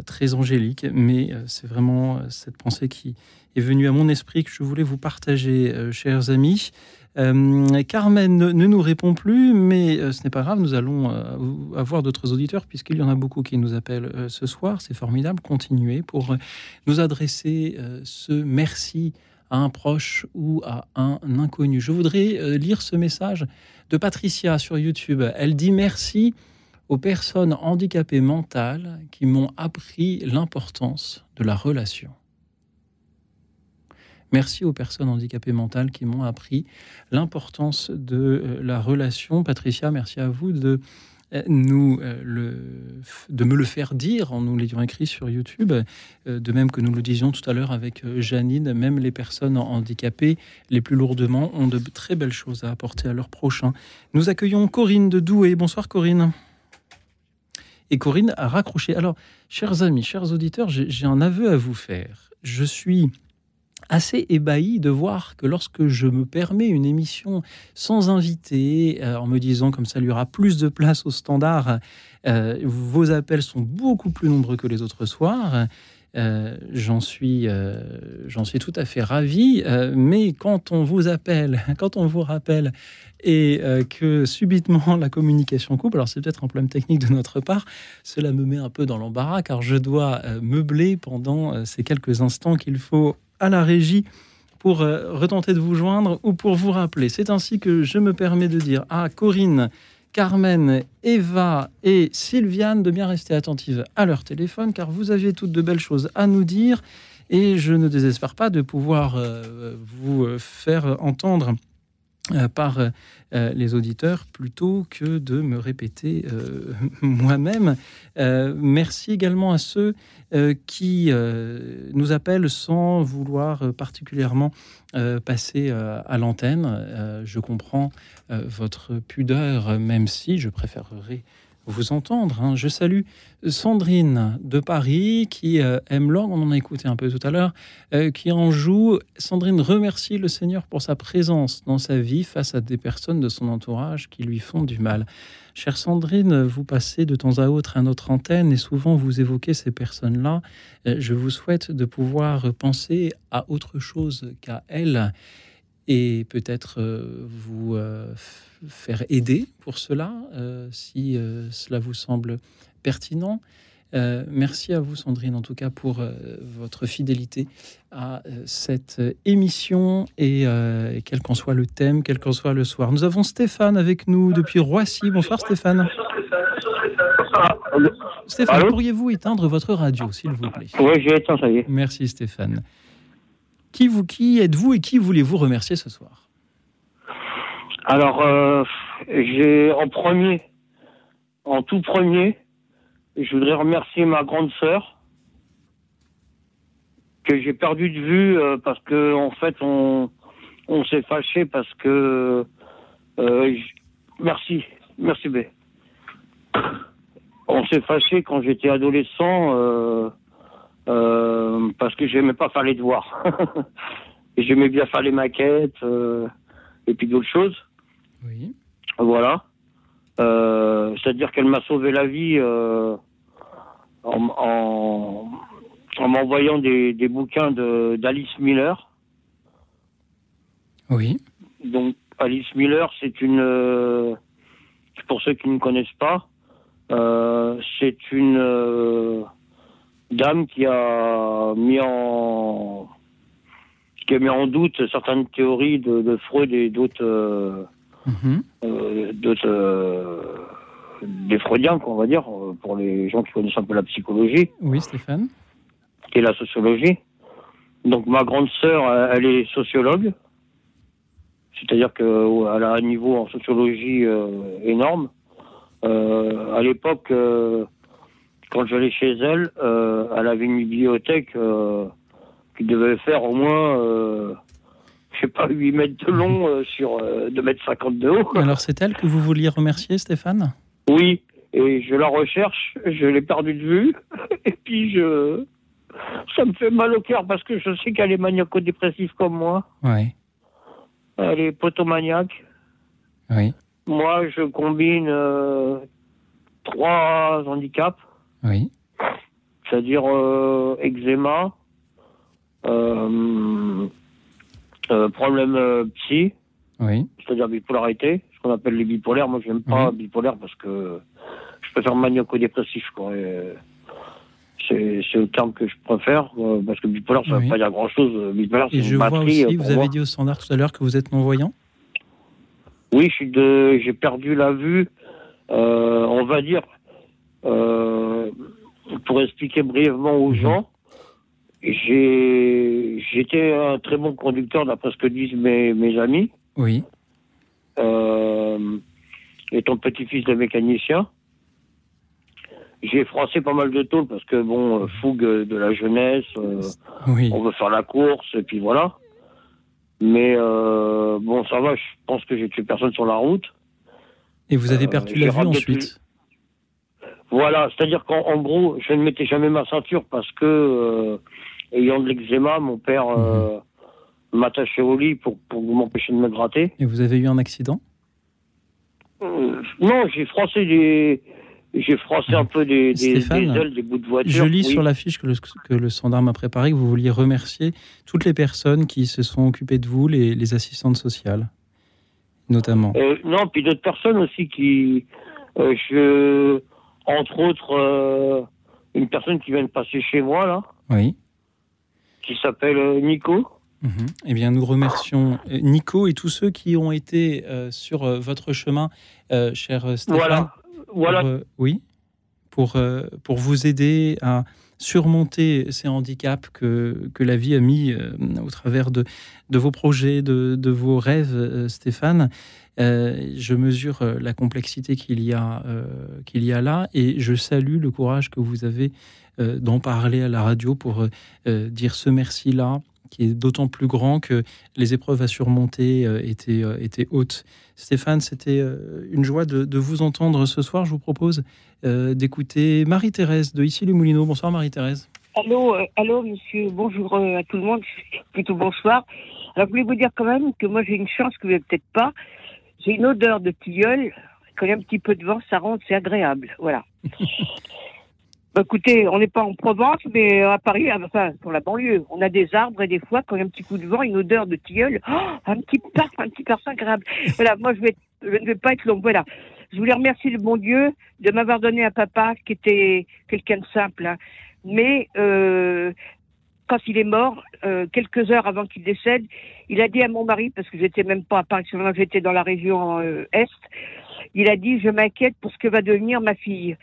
très angélique, mais c'est vraiment cette pensée qui est venue à mon esprit que je voulais vous partager, chers amis. Carmen ne, nous répond plus, mais ce n'est pas grave, nous allons avoir d'autres auditeurs puisqu'il y en a beaucoup qui nous appellent ce soir. C'est formidable, continuez pour nous adresser ce merci à un proche ou à un inconnu. Je voudrais euh, lire ce message de Patricia sur YouTube. Elle dit merci aux personnes handicapées mentales qui m'ont appris l'importance de la relation. Merci aux personnes handicapées mentales qui m'ont appris l'importance de euh, la relation. Patricia, merci à vous de nous, euh, le, de me le faire dire en nous l'ayant écrit sur YouTube, euh, de même que nous le disions tout à l'heure avec Janine, même les personnes handicapées les plus lourdement ont de très belles choses à apporter à leurs prochains. Nous accueillons Corinne de Douai. Bonsoir Corinne. Et Corinne a raccroché. Alors, chers amis, chers auditeurs, j'ai un aveu à vous faire. Je suis assez ébahi de voir que lorsque je me permets une émission sans invité, euh, en me disant comme ça, il y aura plus de place au standard, euh, vos appels sont beaucoup plus nombreux que les autres soirs. Euh, j'en suis, suis tout à fait ravi. mais quand on vous appelle, quand on vous rappelle et que subitement la communication coupe, alors c'est peut-être un problème technique de notre part, cela me met un peu dans l'embarras car je dois meubler pendant ces quelques instants qu'il faut à la régie pour euh, retenter de vous joindre ou pour vous rappeler. C'est ainsi que je me permets de dire à Corinne, Carmen, Eva et Sylviane de bien rester attentives à leur téléphone car vous aviez toutes de belles choses à nous dire et je ne désespère pas de pouvoir euh, vous faire entendre euh, par euh, les auditeurs plutôt que de me répéter euh, moi-même. merci également à ceux qui nous appellent sans vouloir particulièrement passer à l'antenne. je comprends votre pudeur, même si je préférerais vous entendre. Hein. Je salue Sandrine de Paris qui euh, aime l'orgue, on en a écouté un peu tout à l'heure, euh, qui en joue. Sandrine remercie le Seigneur pour sa présence dans sa vie face à des personnes de son entourage qui lui font du mal. Chère Sandrine, vous passez de temps à autre à notre antenne et souvent vous évoquez ces personnes-là. Euh, je vous souhaite de pouvoir penser à autre chose qu'à elles et peut-être vous faire aider pour cela, euh, si euh, cela vous semble pertinent. Euh, merci à vous, Sandrine, en tout cas, pour votre fidélité à cette émission et quel qu'en soit le thème, quel qu'en soit le soir. Nous avons Stéphane avec nous depuis Roissy. Bonsoir, Stéphane. Stéphane, pourriez-vous éteindre votre radio, s'il vous plaît? Oui, j'ai éteint, ça y est. Merci, Stéphane. Qui, vous, qui êtes-vous et qui voulez-vous remercier ce soir alors, euh, j'ai en premier, en tout premier, je voudrais remercier ma grande sœur que j'ai perdu de vue euh, parce que en fait on on s'est fâché parce que euh, merci merci B. On s'est fâché quand j'étais adolescent parce que j'aimais pas faire les devoirs. j'aimais bien faire les maquettes et puis d'autres choses. Oui. Voilà. Euh, c'est-à-dire qu'elle m'a sauvé la vie euh, en, m'envoyant des, bouquins d'Alice Miller. Oui. Donc Alice Miller, c'est une, euh, pour ceux qui ne connaissent pas, c'est une dame qui a mis en qui a mis en doute certaines théories de, de Freud et d'autres Mhm. Euh, d'autres euh, des Freudiens, on va dire, euh, pour les gens qui connaissent un peu la psychologie. Oui, Stéphane. Et la sociologie. Donc ma grande sœur, elle est sociologue, c'est-à-dire qu'elle a un niveau en sociologie énorme. à l'époque, quand j'allais chez elle, elle avait une bibliothèque qui devait faire au moins je sais pas, 8 mètres de long euh, sur 2 euh, mètres 50 de haut. Alors c'est elle que vous vouliez remercier, Stéphane? Oui, et je la recherche, je l'ai perdue de vue, et puis je... Ça me fait mal au cœur parce que je sais qu'elle est maniaco-dépressive comme moi. Oui. Elle est potomaniaque. Oui. Moi, je combine euh, trois handicaps. Oui. C'est-à-dire eczéma, euh, problème euh, psy, oui. c'est-à-dire bipolarité, ce qu'on appelle les bipolaires. Moi, j'aime pas mhm. bipolaire parce que je préfère maniaco-dépressif. C'est, le terme que je préfère, euh, parce que bipolaire, ça ne veut pas dire grand-chose. Bipolaire, c'est une batterie. Aussi, vous avez dit au standard tout à l'heure que vous êtes non-voyant? Oui, je j'ai perdu la vue, on va dire, pour expliquer brièvement aux mhm. gens, j'étais un très bon conducteur d'après ce que disent mes, mes amis. Oui. Euh, étant petit-fils de mécanicien. J'ai froissé pas mal de tôles parce que, bon, euh, fougue de la jeunesse, euh, oui. on veut faire la course, et puis voilà. Mais euh, bon, ça va, je pense que j'ai tué personne sur la route. Et vous avez perdu la vue ensuite Voilà, c'est-à-dire qu'en gros, je ne mettais jamais ma ceinture parce que ayant de l'eczéma, mon père euh, mhm. m'attachait au lit pour, pour m'empêcher de me gratter. Et vous avez eu un accident? Euh, Non, j'ai froissé des. J'ai froissé un peu des, des, ailes, des bouts de voiture. Je lis sur l'affiche que le, que le standard m'a préparé que vous vouliez remercier toutes les personnes qui se sont occupées de vous, les, les assistantes sociales, notamment. Euh, non, puis d'autres personnes aussi qui. je, entre autres, une personne qui vient de passer chez moi, là. Oui qui s'appelle euh, Nico. Mhm. Eh bien, nous remercions euh, Nico et tous ceux qui ont été euh, sur votre chemin, cher Stéphane. Voilà. voilà. oui, pour, pour vous aider à surmonter ces handicaps que, que la vie a mis au travers de, de vos projets, de, de vos rêves, Stéphane. Je mesure la complexité qu'il y, a, qu'il y a là et je salue le courage que vous avez d'en parler à la radio pour dire ce merci-là, qui est d'autant plus grand que les épreuves à surmonter euh, étaient, euh, hautes. Stéphane, c'était euh, une joie de, vous entendre ce soir. Je vous propose d'écouter Marie-Thérèse de Ici les Moulineaux. Bonsoir Marie-Thérèse. Allô, allô, monsieur. Bonjour à tout le monde. Plutôt bonsoir. Alors, je voulais vous dire quand même que moi, j'ai une chance que vous n'avez peut-être pas. J'ai une odeur de tilleul. Quand il y a un petit peu de vent, ça rentre, c'est agréable. Voilà. Bah, écoutez, on n'est pas en Provence, mais à Paris, ah, enfin, pour la banlieue, on a des arbres et des fois, quand il y a un petit coup de vent, une odeur de tilleul, oh, un petit parfum, un petit parfum agréable. Voilà, moi, je, vais, je ne vais pas être long. Voilà. Je voulais remercier le bon Dieu de m'avoir donné un papa qui était quelqu'un de simple. Hein. Mais euh, quand il est mort, euh, quelques heures avant qu'il décède, il a dit à mon mari, parce que j'étais même pas à Paris, j'étais dans la région euh, Est, il a dit, je m'inquiète pour ce que va devenir ma fille.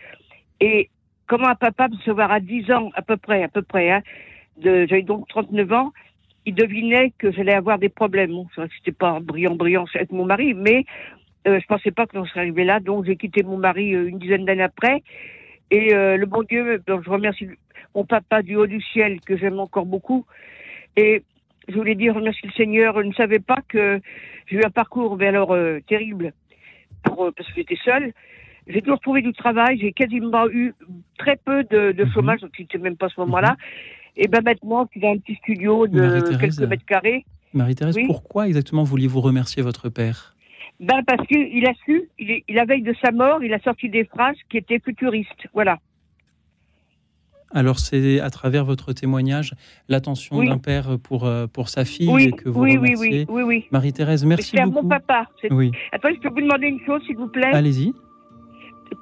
Et comment un papa peut se voir à 10 ans, à peu près, à peu près, hein, j'avais donc 39 ans, il devinait que j'allais avoir des problèmes. Bon, c'est c'était pas brillant, brillant avec mon mari, mais euh, je pensais pas que l'on serait arrivé là, donc j'ai quitté mon mari euh, une dizaine d'années après. Et le bon Dieu, donc je remercie mon papa du haut du ciel, que j'aime encore beaucoup. Et je voulais dire, remercie le Seigneur, je ne savais pas que j'ai eu un parcours, mais alors euh, terrible, pour, parce que j'étais seule. J'ai toujours trouvé du travail, j'ai quasiment eu très peu de, de mhm. chômage, donc c'était même pas à ce moment-là. Mhm. Et ben maintenant, il a un petit studio de quelques mètres carrés. Marie-Thérèse, pourquoi exactement vouliez-vous remercier votre père? Ben parce qu'il a su, il, la veille de sa mort, il a sorti des phrases qui étaient futuristes. Voilà. Alors c'est à travers votre témoignage l'attention d'un père pour, euh, pour sa fille que vous remerciez. Oui, oui, oui. Marie-Thérèse, merci beaucoup. C'est mon papa. Oui. Attends, je peux vous demander une chose, s'il vous plaît? Allez-y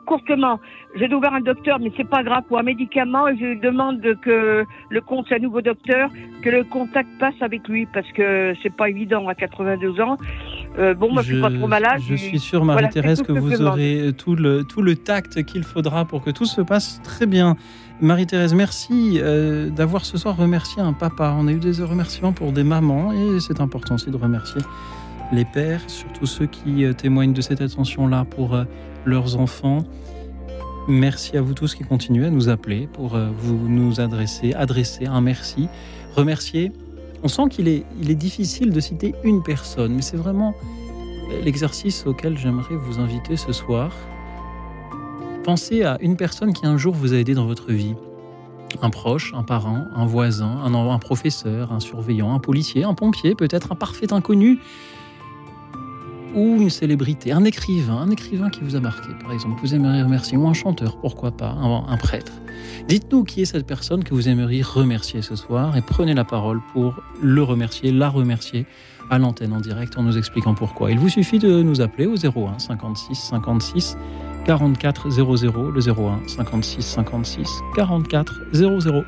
courtement, j'ai ouvert un docteur, mais c'est pas grave pour un médicament et je demande que le compte, un nouveau docteur, que le contact passe avec lui parce que c'est pas évident à 82 ans. Euh, bon, moi je, suis pas trop malade. Je suis sûr, Marie-Thérèse, que, vous aurez tout le, tout le tact qu'il faudra pour que tout se passe très bien. Marie-Thérèse, merci euh, d'avoir ce soir remercié un papa. On a eu des remerciements pour des mamans et c'est important aussi de remercier les pères, surtout ceux qui euh, témoignent de cette attention-là pour leurs enfants. Merci à vous tous qui continuez à nous appeler pour euh, vous nous adresser, adresser un merci, remercier. On sent qu'il est, il est difficile de citer une personne, mais c'est vraiment l'exercice auquel j'aimerais vous inviter ce soir. Pensez à une personne qui un jour vous a aidé dans votre vie. Un proche, un parent, un voisin, un, un professeur, un surveillant, un policier, un pompier, peut-être un parfait inconnu ou une célébrité, un écrivain, un écrivain qui vous a marqué, par exemple, vous aimeriez remercier, ou un chanteur, pourquoi pas, un, prêtre. Dites-nous qui est cette personne que vous aimeriez remercier ce soir et prenez la parole pour le remercier, la remercier à l'antenne en direct en nous expliquant pourquoi. Il vous suffit de nous appeler au 01 56 56 44 00, le 01 56 56 44 00.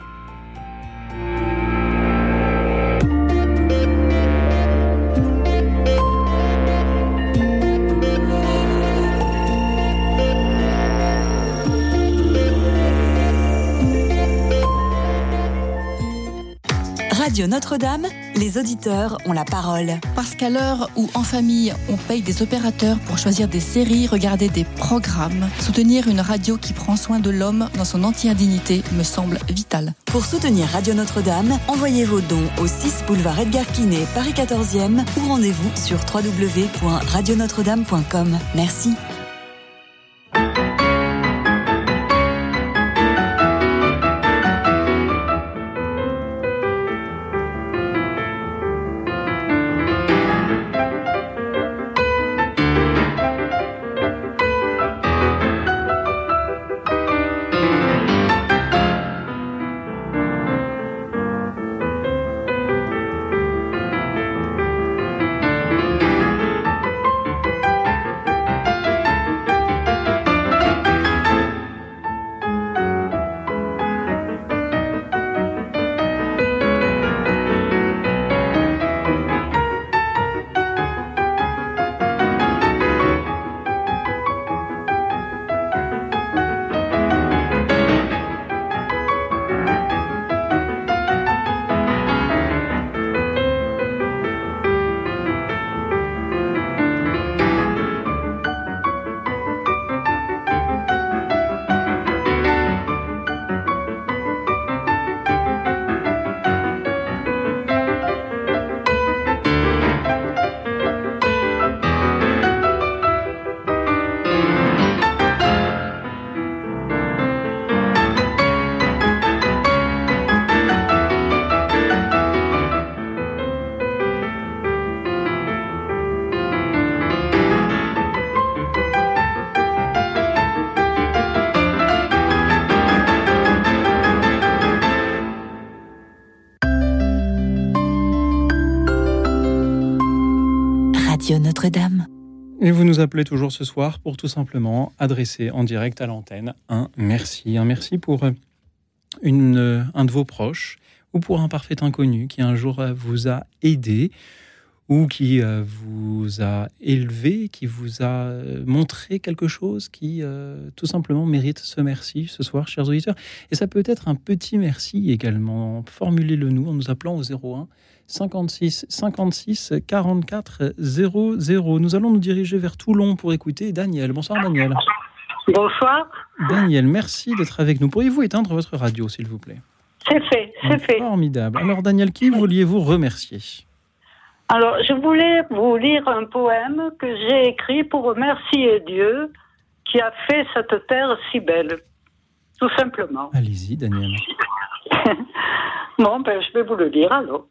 Notre-Dame, les auditeurs ont la parole. Parce qu'à l'heure où en famille on paye des opérateurs pour choisir des séries, regarder des programmes, soutenir une radio qui prend soin de l'homme dans son entière dignité me semble vital. Pour soutenir Radio Notre-Dame, envoyez vos dons au 6 boulevard Edgar Quinet, Paris 14e ou rendez-vous sur www.radionotre-dame.com. Merci. Nous toujours ce soir pour tout simplement adresser en direct à l'antenne un merci. Un merci pour euh, une, euh, un de vos proches ou pour un parfait inconnu qui un jour euh, vous a aidé ou qui vous a élevé, qui vous a montré quelque chose qui tout simplement mérite ce merci ce soir, chers auditeurs. Et ça peut être un petit merci également. Formulez-le nous en nous appelant au 01 56 56 44 00. Nous allons nous diriger vers Toulon pour écouter Daniel. Bonsoir Daniel. Bonsoir. Daniel, merci d'être avec nous. Pourriez-vous éteindre votre radio, s'il vous plaît? C'est fait, c'est fait. Formidable. Alors Daniel, qui vouliez-vous remercier? Alors, je voulais vous lire un poème que j'ai écrit pour remercier Dieu qui a fait cette terre si belle. Tout simplement. Allez-y, Daniel. bon, ben, je vais vous le lire alors.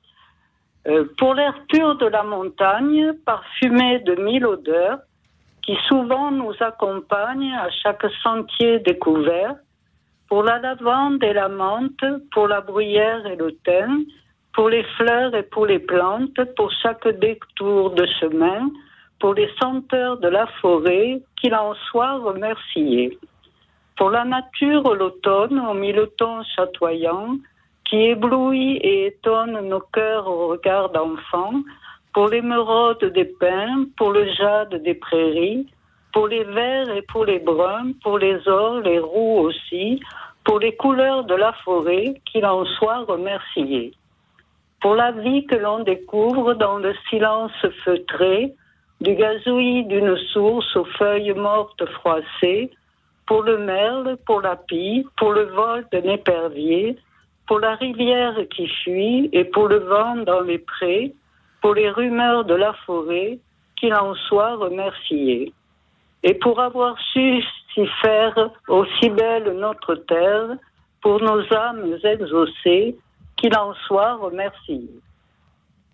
Euh, pour l'air pur de la montagne, parfumé de mille odeurs, qui souvent nous accompagne à chaque sentier découvert, pour la lavande et la menthe, pour la bruyère et le thym, pour les fleurs et pour les plantes, pour chaque détour de chemin, pour les senteurs de la forêt, qu'il en soit remercié. Pour la nature, l'automne, au mille tons chatoyants, qui éblouit et étonne nos cœurs au regard d'enfants, pour l'émeraude des pins, pour le jade des prairies, pour les verts et pour les bruns, pour les ors, les roux aussi, pour les couleurs de la forêt, qu'il en soit remercié. Pour la vie que l'on découvre dans le silence feutré, du gazouillis d'une source aux feuilles mortes froissées, pour le merle, pour la pie, pour le vol d'un épervier, pour la rivière qui fuit et pour le vent dans les prés, pour les rumeurs de la forêt, qu'il en soit remercié. Et pour avoir su s'y faire aussi belle notre terre, pour nos âmes exaucées, qu'il en soit remercié.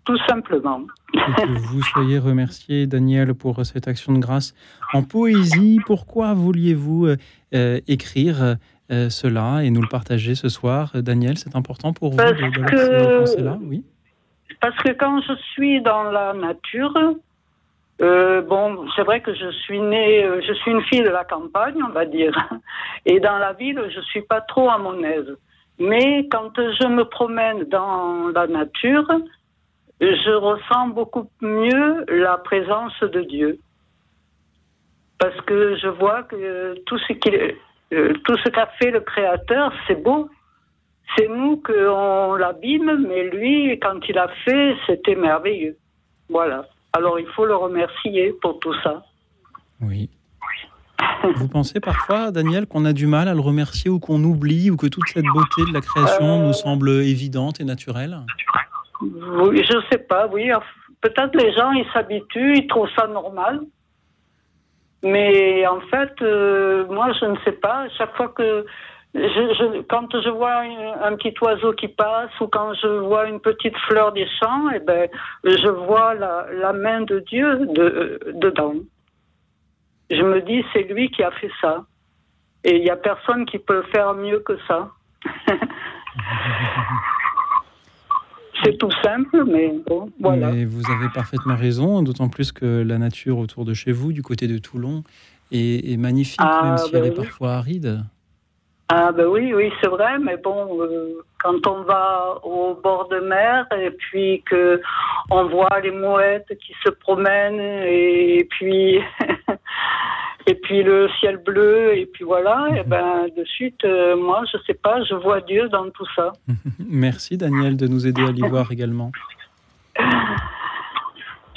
Tout simplement. que vous soyez remercié, Daniel, pour cette action de grâce en poésie. Pourquoi vouliez-vous euh, euh, écrire euh, cela et nous le partager ce soir. Daniel, c'est important pour vous d'avoir que... là Oui. Parce que quand je suis dans la nature, euh, bon, c'est vrai que je suis née, je suis une fille de la campagne, on va dire, et dans la ville, je suis pas trop à mon aise. Mais quand je me promène dans la nature, je ressens beaucoup mieux la présence de Dieu. Parce que je vois que tout ce euh, qu'a fait le Créateur, c'est beau. C'est nous qu'on l'abîme, mais lui, quand il a fait, c'était merveilleux. Voilà. Alors il faut le remercier pour tout ça. Oui. Vous pensez parfois, Daniel, qu'on a du mal à le remercier ou qu'on oublie ou que toute cette beauté de la création nous semble évidente et naturelle? Oui, je sais pas, oui. Peut-être les gens, ils s'habituent, ils trouvent ça normal. Mais en fait, euh, moi, je ne sais pas. Chaque fois que je, quand je vois un, petit oiseau qui passe ou quand je vois une petite fleur des champs, eh ben, je vois la, main de Dieu de, dedans. Je me dis, c'est lui qui a fait ça. Et il n'y a personne qui peut faire mieux que ça. C'est tout simple, mais bon, voilà. vous avez parfaitement raison, d'autant plus que la nature autour de chez vous, du côté de Toulon, est, magnifique, ah, même si elle ben est parfois aride. Ah ben oui, oui, c'est vrai, mais bon, euh, quand on va au bord de mer et puis que on voit les mouettes qui se promènent et puis et puis le ciel bleu, et puis voilà, et ben de suite, euh, moi, je sais pas, je vois Dieu dans tout ça. Merci Daniel de nous aider à l'y voir également.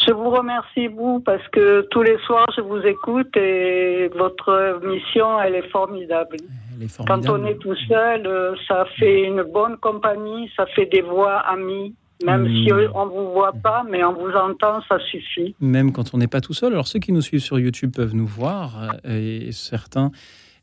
Je vous remercie, vous, parce que tous les soirs, je vous écoute et votre mission, elle est formidable. Elle est formidable. Quand on est tout seul, euh, ça fait une bonne compagnie, ça fait des voix amies. Même hmm. si on ne vous voit pas, mais on vous entend, ça suffit. Même quand on n'est pas tout seul. Alors ceux qui nous suivent sur YouTube peuvent nous voir, euh, et certains,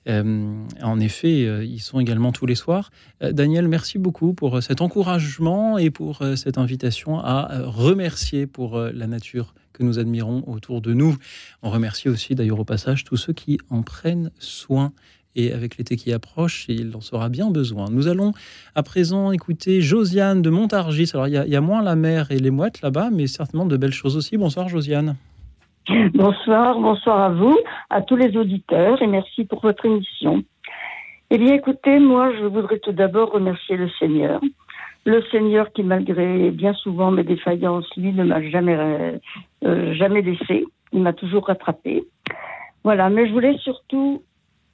euh, en effet, euh, ils sont également tous les soirs. Daniel, merci beaucoup pour cet encouragement et pour cette invitation à remercier pour la nature que nous admirons autour de nous. On remercie aussi d'ailleurs au passage tous ceux qui en prennent soin et avec l'été qui approche, il en sera bien besoin. Nous allons à présent écouter Josiane de Montargis. Alors, il y, a, moins la mer et les mouettes là-bas, mais certainement de belles choses aussi. Bonsoir, Josiane. Bonsoir, bonsoir à vous, à tous les auditeurs et merci pour votre émission. Eh bien, écoutez, moi, je voudrais tout d'abord remercier le Seigneur. Le Seigneur qui, malgré bien souvent mes défaillances, lui, ne m'a jamais, euh, jamais laissé. Il m'a toujours rattrapé. Voilà, mais je voulais surtout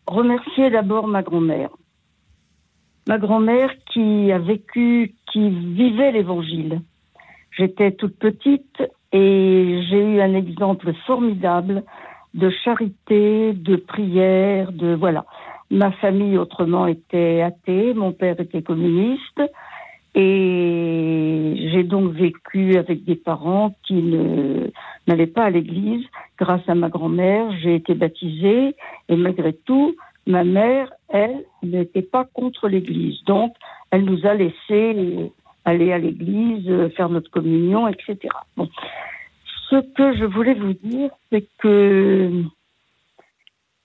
remercier d'abord ma grand-mère. Ma grand-mère qui a vécu, qui vivait l'évangile. J'étais toute petite et j'ai eu un exemple formidable de charité, de prière, de voilà. Ma famille autrement était athée, mon père était communiste et j'ai donc vécu avec des parents qui n'allaient pas à l'église. Grâce à ma grand-mère, j'ai été baptisée et malgré tout, ma mère, elle, n'était pas contre l'église. Donc, elle nous a laissé aller à l'église, faire notre communion, etc. Bon. Ce que je voulais vous dire, c'est que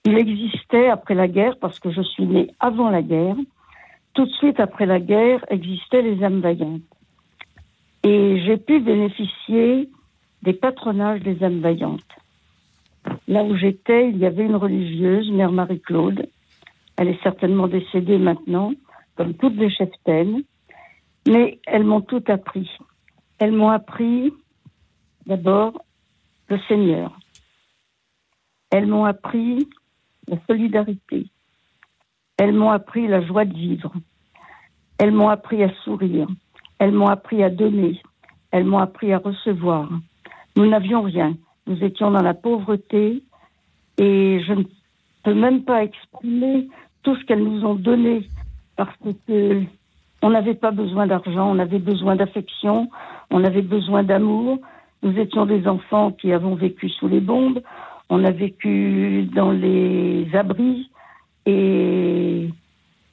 il existait après la guerre, parce que je suis née avant la guerre, tout de suite après la guerre existaient les âmes vaillantes. Et j'ai pu bénéficier des patronages des âmes vaillantes. Là où j'étais, il y avait une religieuse, Mère Marie-Claude. Elle est certainement décédée maintenant, comme toutes les cheftaines. Mais elles m'ont tout appris. Elles m'ont appris d'abord le Seigneur. Elles m'ont appris la solidarité. Elles m'ont appris la joie de vivre. Elles m'ont appris à sourire. Elles m'ont appris à donner. Elles m'ont appris à recevoir. Nous n'avions rien. Nous étions dans la pauvreté et je ne peux même pas exprimer tout ce qu'elles nous ont donné parce que on n'avait pas besoin d'argent, on avait besoin d'affection, on avait besoin d'amour. Nous étions des enfants qui avons vécu sous les bombes, on a vécu dans les abris et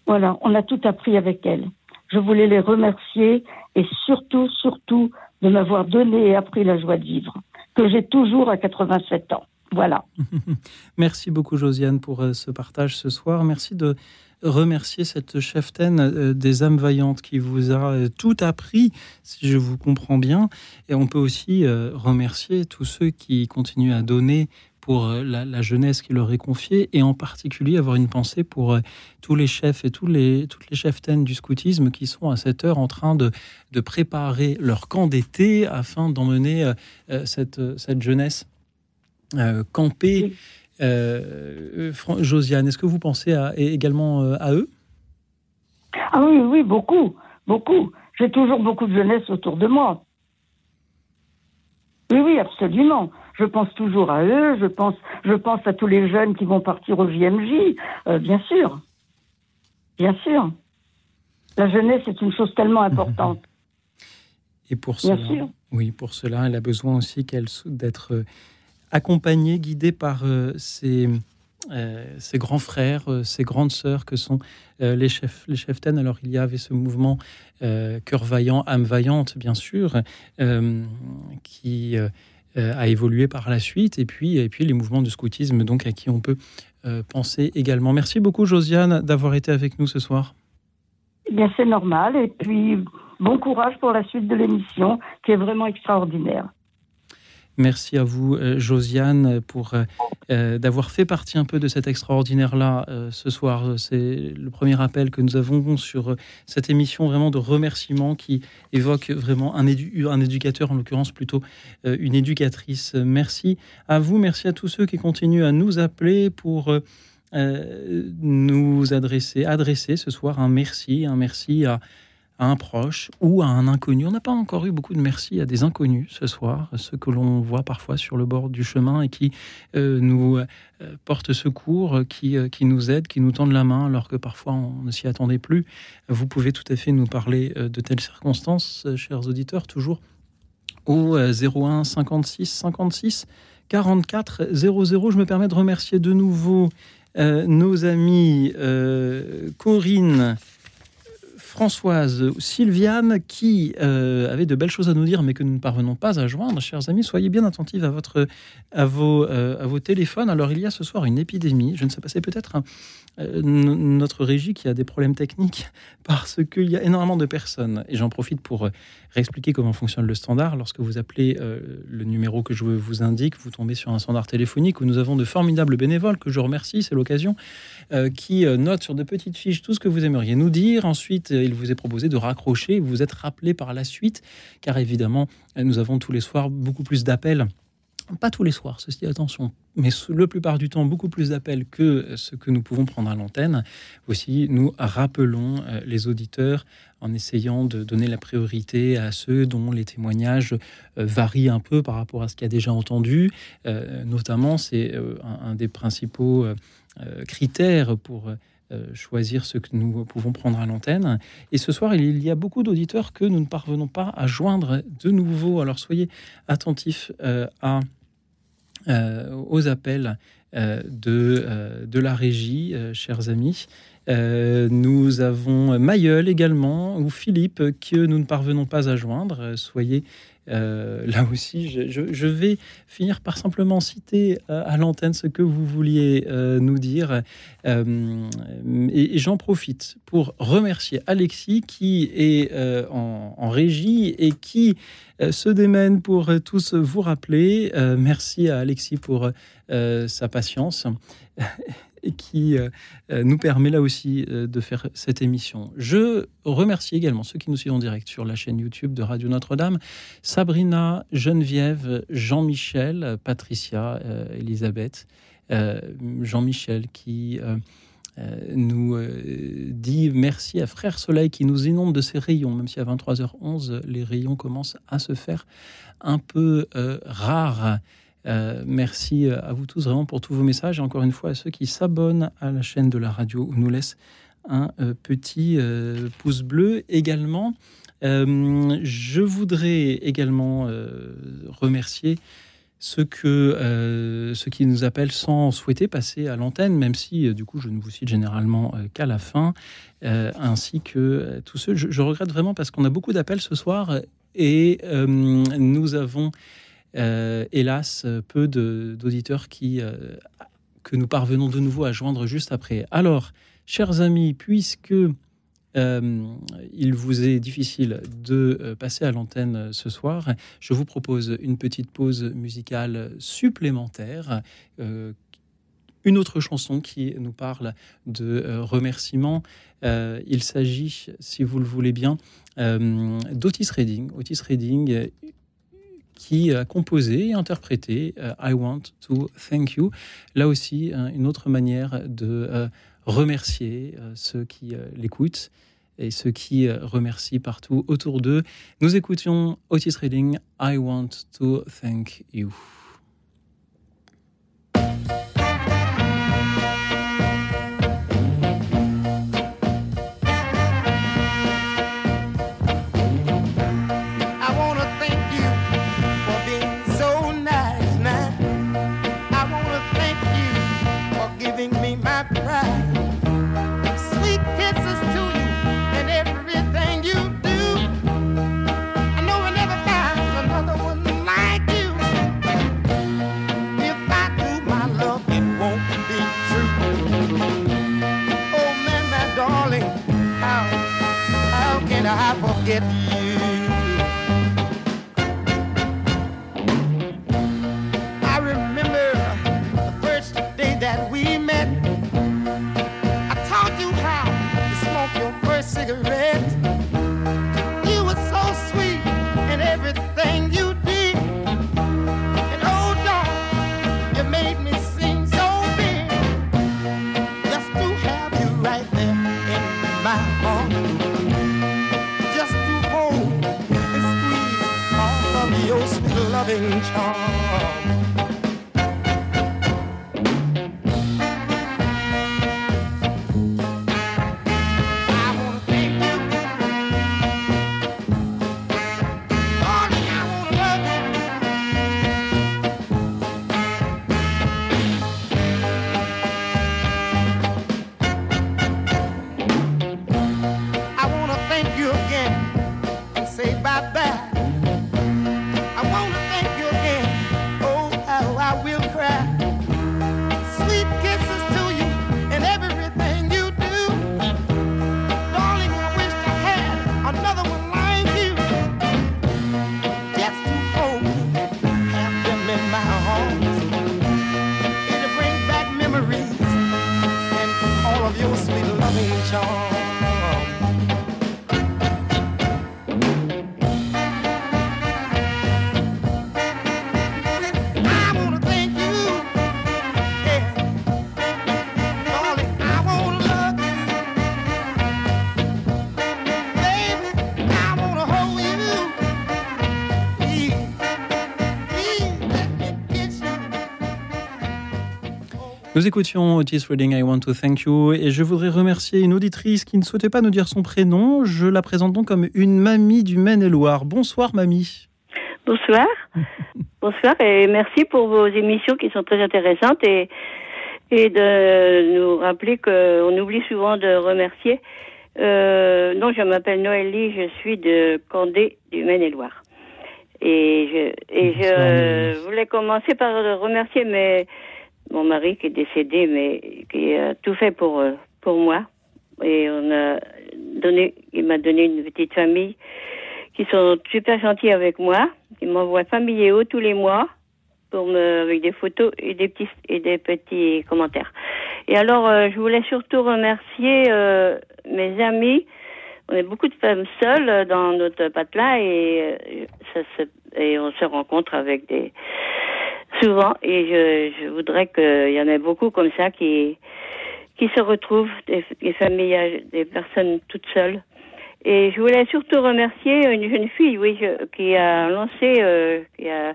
voilà, on a tout appris avec elles. Je voulais les remercier et surtout, surtout de m'avoir donné et appris la joie de vivre, que j'ai toujours à 87 ans. Voilà. Merci beaucoup, Josiane, pour euh, ce partage ce soir. Merci de remercier cette cheftaine euh, des âmes vaillantes qui vous a euh, tout appris, si je vous comprends bien. Et on peut aussi remercier tous ceux qui continuent à donner pour la, jeunesse qui leur est confiée, et en particulier avoir une pensée pour tous les chefs et tous les, toutes les cheftaines du scoutisme qui sont à cette heure en train de, de préparer leur camp d'été afin d'emmener cette, cette jeunesse euh, camper. Euh, Josiane, est-ce que vous pensez à, également euh, à eux? Ah oui, oui, beaucoup, beaucoup. J'ai toujours beaucoup de jeunesse autour de moi. Oui, oui, absolument. Je pense toujours à eux. Je pense, je pense à tous les jeunes qui vont partir au JMJ. bien sûr, bien sûr. La jeunesse est une chose tellement importante. Et pour cela, oui, pour cela, elle a besoin aussi qu'elle d'être accompagné, guidé par euh, ses, euh, ses, grands frères, euh, ses grandes sœurs que sont les chefs, les cheftaines. Alors il y avait ce mouvement cœur vaillant, âme vaillante, bien sûr, qui a évolué par la suite, et puis, et puis les mouvements du scoutisme, donc à qui on peut penser également. Merci beaucoup, Josiane, d'avoir été avec nous ce soir. Eh bien, c'est normal, et puis bon courage pour la suite de l'émission, qui est vraiment extraordinaire. Merci à vous, euh, Josiane, pour euh, euh, d'avoir fait partie un peu de cet extraordinaire-là ce soir. C'est le premier appel que nous avons sur cette émission vraiment de remerciements qui évoque vraiment un, un éducateur, en l'occurrence plutôt une éducatrice. Merci à vous, merci à tous ceux qui continuent à nous appeler pour nous adresser, adresser ce soir un merci, un merci à un proche ou à un inconnu. On n'a pas encore eu beaucoup de merci à des inconnus ce soir, ceux que l'on voit parfois sur le bord du chemin et qui euh, nous euh, portent secours, qui, euh, qui nous aident, qui nous tendent la main alors que parfois on ne s'y attendait plus. Vous pouvez tout à fait nous parler de telles circonstances, chers auditeurs, toujours au 01 56 56 44 00. Je me permets de remercier de nouveau nos amis Corinne. Françoise, Sylviane, qui euh, avait de belles choses à nous dire, mais que nous ne parvenons pas à joindre. Chers amis, soyez bien attentifs à, votre, à, vos, euh, à vos téléphones. Alors, il y a ce soir une épidémie. Je ne sais pas, c'est peut-être euh, notre régie qui a des problèmes techniques parce qu'il y a énormément de personnes. Et j'en profite pour réexpliquer comment fonctionne le standard. Lorsque vous appelez le numéro que je vous indique, vous tombez sur un standard téléphonique où nous avons de formidables bénévoles que je remercie, c'est l'occasion, qui notent sur de petites fiches tout ce que vous aimeriez nous dire. Ensuite, il vous est proposé de raccrocher, vous êtes rappelé par la suite, car évidemment, nous avons tous les soirs beaucoup plus d'appels. Pas tous les soirs, ceci attention, mais le plupart du temps beaucoup plus d'appels que ce que nous pouvons prendre à l'antenne. Aussi, nous rappelons euh, les auditeurs en essayant de donner la priorité à ceux dont les témoignages euh, varient un peu par rapport à ce qu'il a déjà entendu. Euh, notamment, c'est un, des principaux critères pour choisir ce que nous pouvons prendre à l'antenne. Et ce soir, il y a beaucoup d'auditeurs que nous ne parvenons pas à joindre de nouveau. Alors soyez attentifs euh, euh, aux appels de, de la régie, chers amis. nous avons Mayol également, ou Philippe, que nous ne parvenons pas à joindre. Soyez euh, là aussi, je, vais finir par simplement citer euh, à l'antenne ce que vous vouliez euh, nous dire. et, j'en profite pour remercier Alexis qui est en, en, régie et qui se démène pour tous vous rappeler. merci à Alexis pour sa patience qui euh, euh, nous permet là aussi euh, de faire cette émission. Je remercie également ceux qui nous suivent en direct sur la chaîne YouTube de Radio Notre-Dame, Sabrina, Geneviève, Jean-Michel, Patricia, Elisabeth, Jean-Michel qui... nous dit merci à Frère Soleil qui nous inonde de ses rayons, même si à 23h11, les rayons commencent à se faire un peu rares. Euh, merci euh, à vous tous vraiment pour tous vos messages et encore une fois à ceux qui s'abonnent à la chaîne de la radio ou nous laissent un euh, petit pouce bleu également. je voudrais également remercier ceux, qui nous appellent sans souhaiter passer à l'antenne, même si du coup je ne vous cite généralement qu'à la fin, ainsi que tous ceux. Je, regrette vraiment parce qu'on a beaucoup d'appels ce soir et nous avons euh, hélas, peu d'auditeurs qui euh, que nous parvenons de nouveau à joindre juste après. Alors, chers amis, puisque euh, il vous est difficile de passer à l'antenne ce soir, je vous propose une petite pause musicale supplémentaire. une autre chanson qui nous parle de remerciements. il s'agit, si vous le voulez bien, d'Otis Redding. Otis Redding, qui a composé et interprété euh, I Want to Thank You. Là aussi, une autre manière de euh, remercier euh, ceux qui l'écoutent et ceux qui remercient partout autour d'eux. Nous écoutions Otis Reading, I Want to Thank You. it. Loving charm. Nous écoutions Otis Redding, I Want to Thank You, et je voudrais remercier une auditrice qui ne souhaitait pas nous dire son prénom. Je la présente donc comme une mamie du Maine-et-Loire. Bonsoir, mamie. Bonsoir. Bonsoir et merci pour vos émissions qui sont très intéressantes et, et de nous rappeler qu'on oublie souvent de remercier. Euh, non, je m'appelle Noélie, je suis de Condé du Maine-et-Loire. Et je, et je voulais commencer par remercier mes, mon mari qui est décédé, mais qui a tout fait pour, euh, pour moi. Et on a donné, il m'a donné une petite famille qui sont super gentils avec moi, qui m'envoient familiaux tous les mois pour me, avec des photos et des petits et des petits commentaires. Et alors, euh, je voulais surtout remercier euh, mes amis. On est beaucoup de femmes seules dans notre patelin et euh, ça se, et on se rencontre avec des souvent. Et je, je voudrais qu'il y en ait beaucoup comme ça qui qui se retrouvent des, familles, des personnes toutes seules. Et je voulais surtout remercier une jeune fille, oui, je- qui a lancé, euh, qui a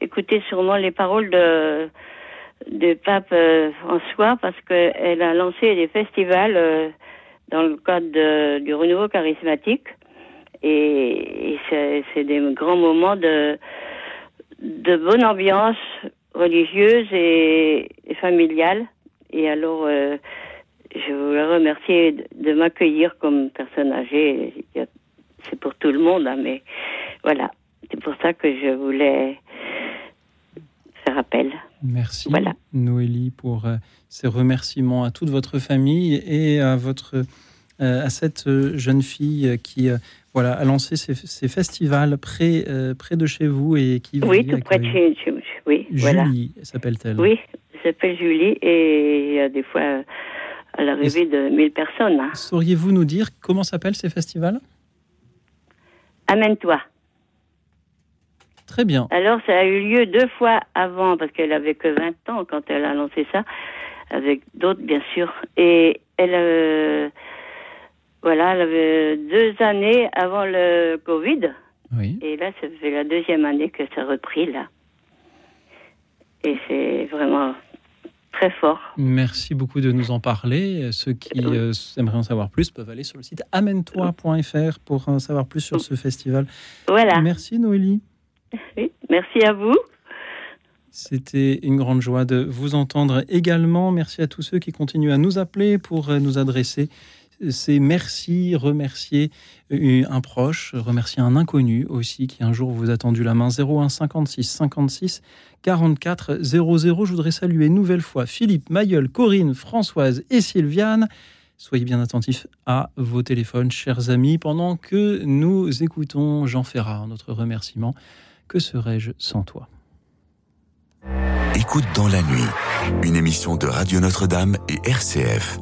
écouté sûrement les paroles de de pape euh, François parce qu'elle a lancé des festivals euh, dans le cadre de- du renouveau charismatique et, et c'est des grands moments de de bonne ambiance religieuse et, et familiale. Et alors, euh, je voulais remercier de, de m'accueillir comme personne âgée. C'est pour tout le monde, hein, mais voilà. C'est pour ça que je voulais faire appel. Merci, Noélie, pour euh, ces remerciements à toute votre famille et à, votre, euh, à cette jeune fille qui voilà, a lancé ces, ces festivals près, euh, près de chez vous et qui Oui, tout près de chez, chez- Oui, voilà. Julie s'appelle-t-elle? Oui, elle s'appelle Julie et il y a des fois euh, à l'arrivée de 1000 personnes. hein. Sauriez-vous nous dire comment s'appellent ces festivals? Amène-toi. Très bien. Alors, ça a eu lieu deux fois avant, parce qu'elle avait que 20 ans quand elle a lancé ça, avec d'autres, bien sûr. Et elle, euh, voilà, elle avait deux années avant le Covid. Oui. Et là, ça fait la deuxième année que ça a repris, là. Et c'est vraiment très fort. Merci beaucoup de nous en parler. Ceux qui euh, aimeraient en savoir plus peuvent aller sur le site amène-toi.fr pour en savoir plus sur ce festival. Voilà. Merci Noélie. Oui, merci à vous. C'était une grande joie de vous entendre également. Merci à tous ceux qui continuent à nous appeler pour euh, nous adresser ces merci, remercier un proche, remercier un inconnu aussi qui un jour vous a tendu la main. 01 56 56 44 00. Je voudrais saluer une nouvelle fois Philippe, Mayol, Corinne, Françoise et Sylviane. Soyez bien attentifs à vos téléphones, chers amis, pendant que nous écoutons Jean Ferrat, notre remerciement. Que serais-je sans toi? Écoute dans la nuit, une émission de Radio Notre-Dame et RCF.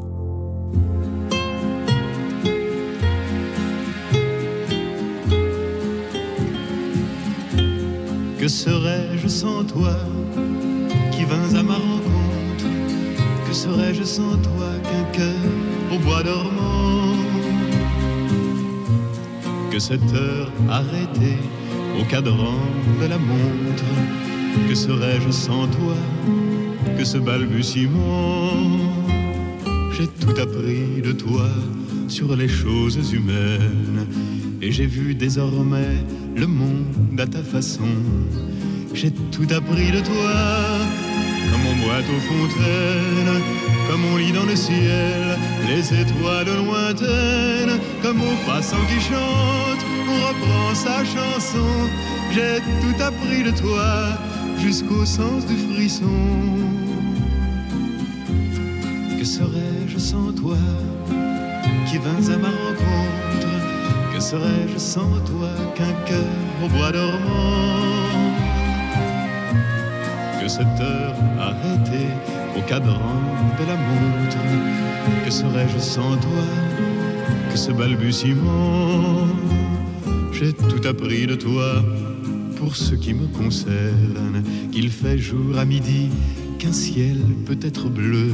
Que serais-je sans toi qui vins à ma rencontre? Que serais-je sans toi qu'un cœur au bois dormant? Que cette heure arrêtée au cadran de la montre? Que serais-je sans toi que ce balbutiement? J'ai tout appris de toi sur les choses humaines et j'ai vu désormais le monde à ta façon. J'ai tout appris de toi, comme on boite aux fontaines, comme on lit dans le ciel les étoiles lointaines, comme aux passants qui chantent on reprend sa chanson. J'ai tout appris de toi jusqu'au sens du frisson. Que serais-je sans toi qui vins à ma rencontre? Que serais-je sans toi qu'un cœur au bois dormant Que cette heure arrêtée au cadran de la montre Que serais-je sans toi que ce balbutiement J'ai tout appris de toi pour ce qui me concerne Qu'il fait jour à midi, qu'un ciel peut être bleu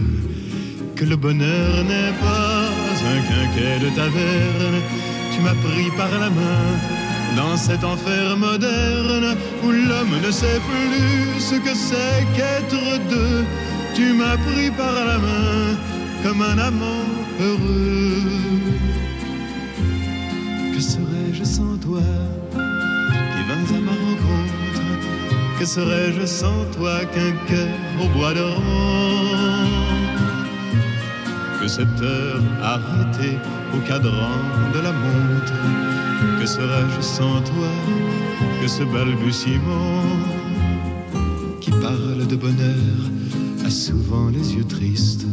que le bonheur n'est pas un quinquet de taverne. Tu m'as pris par la main dans cet enfer moderne où l'homme ne sait plus ce que c'est qu'être deux. Tu m'as pris par la main comme un amant heureux. Que serais-je sans toi qui vins à ma rencontre? Que serais-je sans toi qu'un cœur au bois que cette heure arrêtée au cadran de la montre. Que serais-je sans toi que ce balbutiement Qui parle de bonheur a souvent les yeux tristes?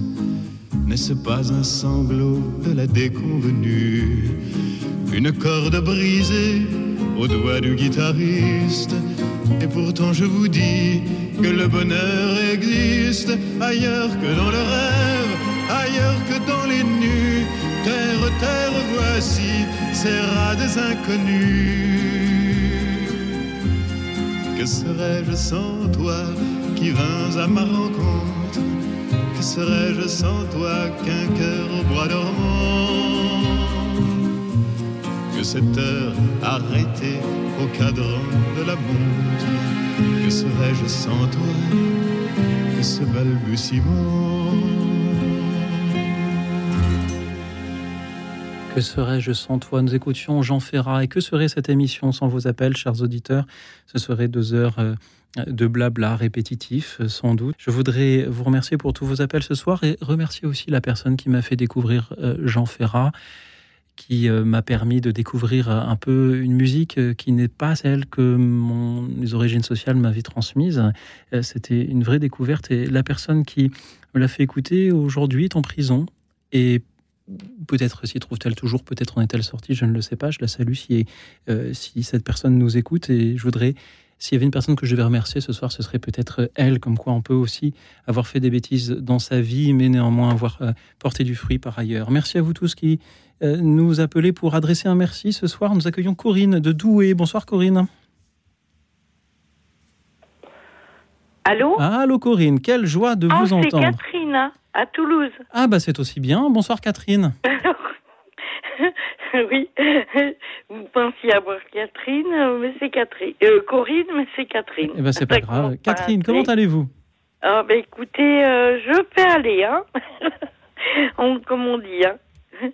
N'est-ce pas un sanglot de la déconvenue? Une corde brisée au doigt du guitariste. Et pourtant je vous dis que le bonheur existe ailleurs que dans le rêve ailleurs que dans les nues. Terre, terre, voici ces rats des inconnus. Que serais-je sans toi qui vins à ma rencontre? Que serais-je sans toi qu'un cœur au bois dormant? Que cette heure arrêtée au cadran de la montre? Que serais-je sans toi? Que ce balbutiement? Que serais-je sans toi? Nous écoutions Jean Ferrat. Et que serait cette émission sans vos appels, chers auditeurs? Ce serait deux heures euh, de blabla répétitif, euh, sans doute. Je voudrais vous remercier pour tous vos appels ce soir et remercier aussi la personne qui m'a fait découvrir euh, Jean Ferrat qui m'a permis de découvrir un peu une musique qui n'est pas celle que mon, mes origines sociales m'avaient transmise. C'était une vraie découverte et la personne qui me l'a fait écouter aujourd'hui est en prison et peut-être s'y trouve-t-elle toujours, peut-être en est-elle sortie, je ne le sais pas. Je la salue si, euh, si cette personne nous écoute et je voudrais, s'il y avait une personne que je devais remercier ce soir, ce serait peut-être elle, comme quoi on peut aussi avoir fait des bêtises dans sa vie, mais néanmoins avoir euh, porté du fruit par ailleurs. Merci à vous tous qui euh, nous appelez pour adresser un merci ce soir. Nous accueillons Corinne de Douai. Bonsoir Corinne. Allô Allô Corinne, quelle joie de Ah, vous c'est entendre. Catherine, à Toulouse. Ah bah c'est aussi bien. Bonsoir Catherine. oui, vous pensiez avoir Catherine, mais c'est Catherine. Euh, Corinne, mais c'est Catherine. Eh ben c'est pas grave. Catherine, comment allez-vous? Ah, ben écoutez, euh, je peux aller, hein. on, comme on dit, hein.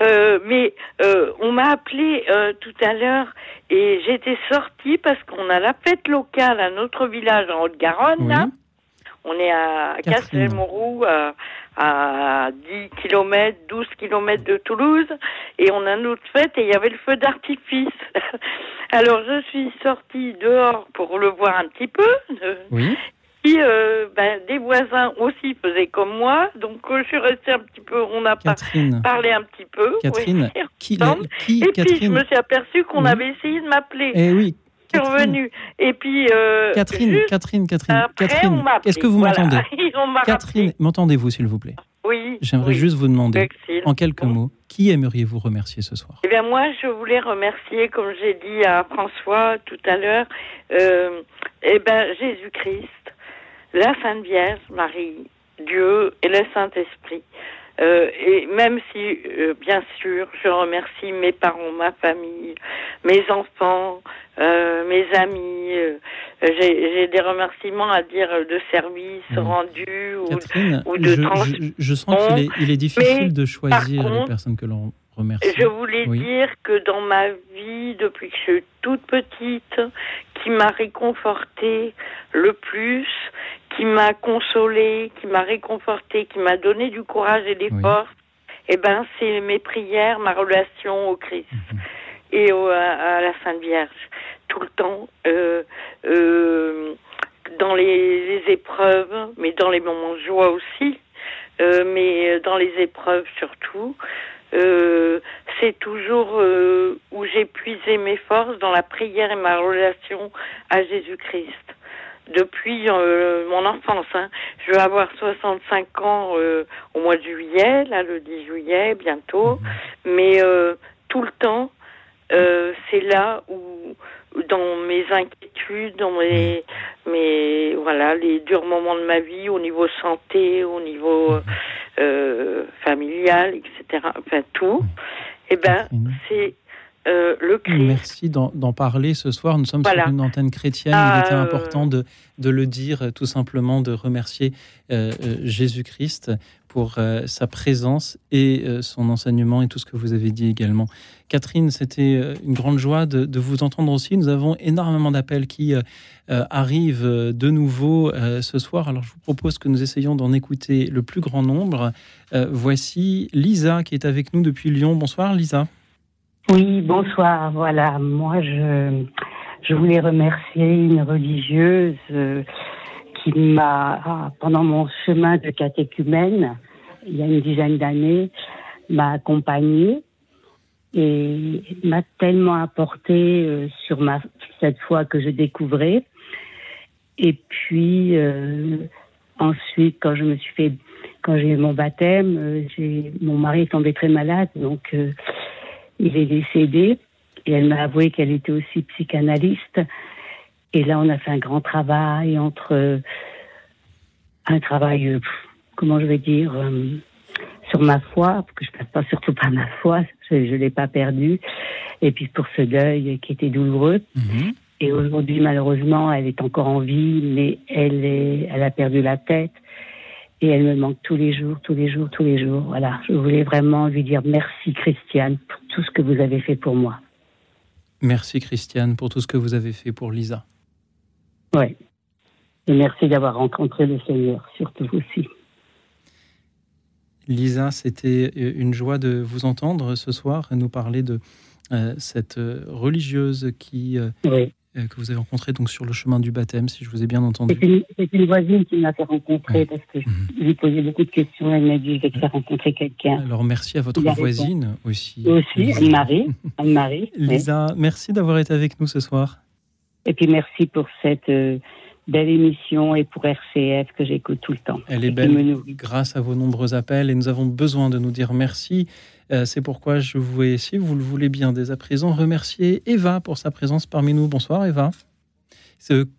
Euh, mais euh, on m'a appelé euh, tout à l'heure et j'étais sortie parce qu'on a la fête locale à notre village en Haute-Garonne. là. On est à. Castelmourou, à, à 10 km, 12 km de Toulouse, et on a notre fête et il y avait le feu d'artifice. Alors je suis sortie dehors pour le voir un petit peu. Oui. Puis, euh, ben, des voisins aussi faisaient comme moi, donc euh, je suis restée un petit peu, on a pas Catherine. parlé un petit peu. Catherine, oui, qui- qui, Et puis je me suis aperçue qu'on Oui. avait essayé de m'appeler. Eh oui, revenue. Et puis. euh, Catherine, juste Catherine, Catherine, après, Catherine, est-ce que vous Voilà. m'entendez Catherine, m'entendez-vous s'il vous plaît? Oui. J'aimerais oui. juste vous demander, Excellent. en quelques mots, qui aimeriez-vous remercier ce soir? Eh bien, moi, je voulais remercier, comme j'ai dit à François tout à l'heure, euh, eh ben, Jésus-Christ, la Sainte Vierge, Marie, Dieu et le Saint-Esprit. Euh, et même si, euh, bien sûr, je remercie mes parents, ma famille, mes enfants, euh, mes amis, euh, j'ai des remerciements à dire de services Oui. rendus ou, Catherine, ou de je, je- je sens qu'il est, il est difficile Mais, de choisir par les contre, personnes que l'on remercie. je voulais Oui. dire que dans ma vie, depuis que je suis toute petite, qui m'a réconfortée le plus, qui m'a consolée, qui m'a réconfortée, qui m'a donné du courage et des Oui. forces, eh ben, c'est mes prières, ma relation au Christ. Mhm. et au- à, à la Sainte Vierge tout le temps. euh, euh, dans les, les épreuves, mais dans les moments de joie aussi, euh, mais dans les épreuves surtout. Euh, c'est toujours euh, où j'ai puisé mes forces dans la prière et ma relation à Jésus-Christ. Depuis euh, mon enfance, hein. je vais avoir 65 ans euh, au mois de juillet, là le 10 juillet bientôt, mais euh, tout le temps, euh, c'est là où dans mes inquiétudes, dans mes, mes voilà les durs moments de ma vie au niveau santé, au niveau euh, familial, etc. Enfin tout. Eh ben c'est euh, le Christ. Merci d'en parler ce soir. Nous sommes Voilà. sur une antenne chrétienne. Ah, Il était euh, important de, de le dire, tout simplement, de remercier euh, Jésus-Christ pour euh, sa présence et son enseignement et tout ce que vous avez dit également. Catherine, c'était euh, une grande joie de, vous entendre aussi. Nous avons énormément d'appels qui euh, euh, arrivent de nouveau ce soir. Alors je vous propose que nous essayions d'en écouter le plus grand nombre. Voici Lisa qui est avec nous depuis Lyon. Bonsoir Lisa. Oui, bonsoir. Voilà, moi je, je voulais remercier une religieuse qui m'a, pendant mon chemin de catéchumène, il y a une dizaine d'années, m'a accompagnée et m'a tellement apporté euh, sur ma cette foi que je découvrais. Et puis euh, ensuite, quand je me suis fait, quand j'ai eu mon baptême, euh, j'ai, mon mari est tombé très malade, donc euh, il est décédé. Et elle m'a avoué qu'elle était aussi psychanalyste. Et là, on a fait un grand travail entre euh, un travail, euh, comment je vais dire, sur ma foi, parce que je ne passe pas surtout pas ma foi, je ne l'ai pas perdue. Et puis pour ce deuil qui était douloureux. Et aujourd'hui, malheureusement, elle est encore en vie, mais elle, est, elle a perdu la tête. Et elle me manque tous les jours, tous les jours, tous les jours. Voilà, je voulais vraiment lui dire merci, Christiane, pour tout ce que vous avez fait pour moi. Merci Christiane pour tout ce que vous avez fait pour Lisa. Oui. Et merci d'avoir rencontré le Seigneur, surtout aussi. Lisa, c'était euh, une joie de vous entendre ce soir nous parler de euh, cette euh, religieuse qui, euh, euh, que vous avez rencontrée donc sur le chemin du baptême, si je vous ai bien entendu. C'est une, voisine qui m'a fait rencontrer parce que je Mhm. lui posais beaucoup de questions. Elle m'a dit Je vais te faire rencontrer quelqu'un. Alors merci à votre voisine aussi. Aussi, Anne-Marie. Anne-Marie. oui. Lisa, merci d'avoir été avec nous ce soir. Et puis merci pour cette belle émission et pour RCF que j'écoute tout le temps. Elle est me belle grâce à vos nombreux appels et nous avons besoin de nous dire merci. Euh, C'est pourquoi je voulais, si vous le voulez bien, dès à présent, remercier Eva pour sa présence parmi nous. Bonsoir Eva.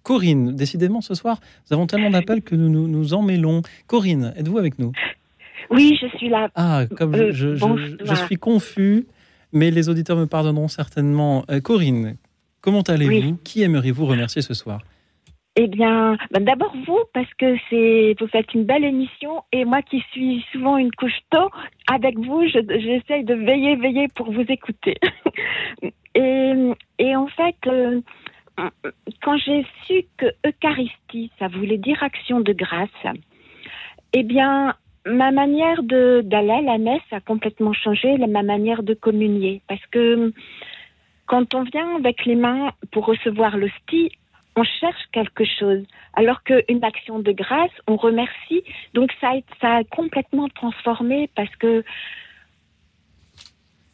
Corinne. Décidément, ce soir, nous avons tellement d'appels que nous nous, nous emmêlons. Corinne, êtes-vous avec nous? Oui, je suis là. Ah, comme je- Euh, je, je- bonsoir. je suis confus, mais les auditeurs me pardonneront certainement. Euh, Corinne, comment allez-vous? Qui aimeriez-vous remercier ce soir? Eh bien, ben d'abord vous, parce que c'est vous faites une belle émission et moi qui suis souvent une couche tôt, avec vous, je- j'essaye de veiller, veiller pour vous écouter. et, et en fait, euh, quand j'ai su que Eucharistie, ça voulait dire action de grâce, eh bien, ma manière d'aller à la messe a complètement changé, ma manière de communier, parce que quand on vient avec les mains pour recevoir l'hostie, on cherche quelque chose, alors qu'une action de grâce, on remercie. Donc ça a, complètement transformé parce que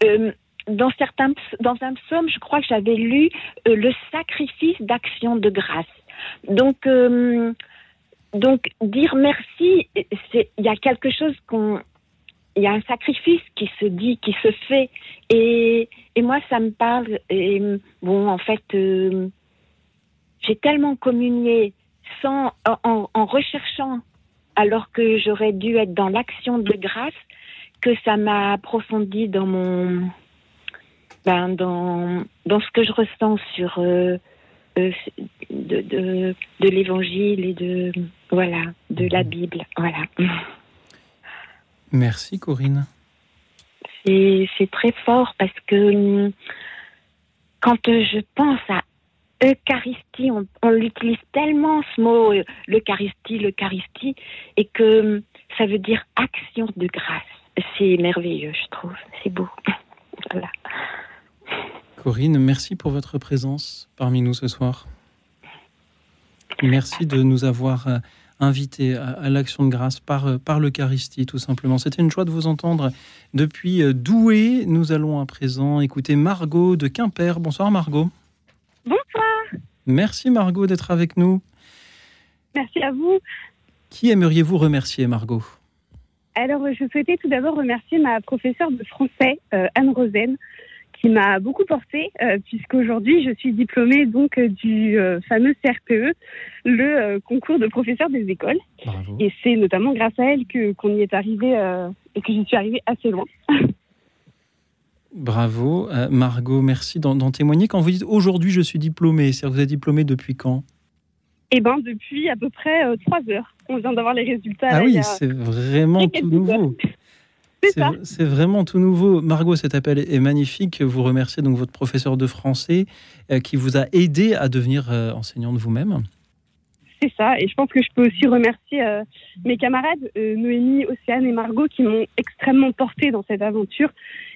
euh, dans certains, dans un psaume, je crois que j'avais lu euh, le sacrifice d'action de grâce. Donc, euh, donc dire merci, il y a quelque chose qu'on il y a un sacrifice qui se dit, qui se fait. Et, et moi, ça me parle. Bon, en fait, j'ai tellement communié sans, en- recherchant, alors que j'aurais dû être dans l'action de grâce, que ça m'a approfondi dans mon, ben, dans, dans ce que je ressens sur euh, euh, de, de, de l'évangile et de, voilà, de la Bible. Voilà. Merci Corinne. C'est très fort parce que hum, quand je pense à Eucharistie, on, l'utilise tellement ce mot, euh, l'Eucharistie, l'Eucharistie, et que hum, ça veut dire action de grâce. C'est merveilleux, je trouve. C'est beau. Corinne, merci pour votre présence parmi nous ce soir. Merci de nous avoir euh, invités à, l'action de grâce par, euh, par l'Eucharistie, tout simplement. C'était une joie de vous entendre depuis Douai. Nous allons à présent écouter Margot de Quimper. Bonsoir Margot. Bonsoir. Merci Margot d'être avec nous. Merci à vous. Qui aimeriez-vous remercier, Margot? Alors, je souhaitais tout d'abord remercier ma professeure de français, euh, Anne Rosen, qui m'a beaucoup portée, euh, puisqu'aujourd'hui, je suis diplômée donc euh, du euh, fameux CRPE, le euh, concours de professeur des écoles. Et c'est notamment grâce à elle que qu'on y est arrivé et que j'y suis arrivée assez loin. Bravo. Euh, Margot, merci d'en témoigner. Quand vous dites aujourd'hui je suis diplômée, c'est-à-dire que vous êtes diplômée depuis quand? Eh ben, depuis à peu près euh, trois heures. On vient d'avoir les résultats. Ah là, oui, c'est vraiment tout nouveau. C'est ça. C'est vraiment tout nouveau. Margot, cet appel est magnifique. Vous remerciez donc votre professeur de français euh, qui vous a aidé à devenir euh, enseignante vous-même. C'est ça, et je pense que je peux aussi remercier euh, mes camarades, euh, Noémie, Océane et Margot, qui m'ont extrêmement portée dans cette aventure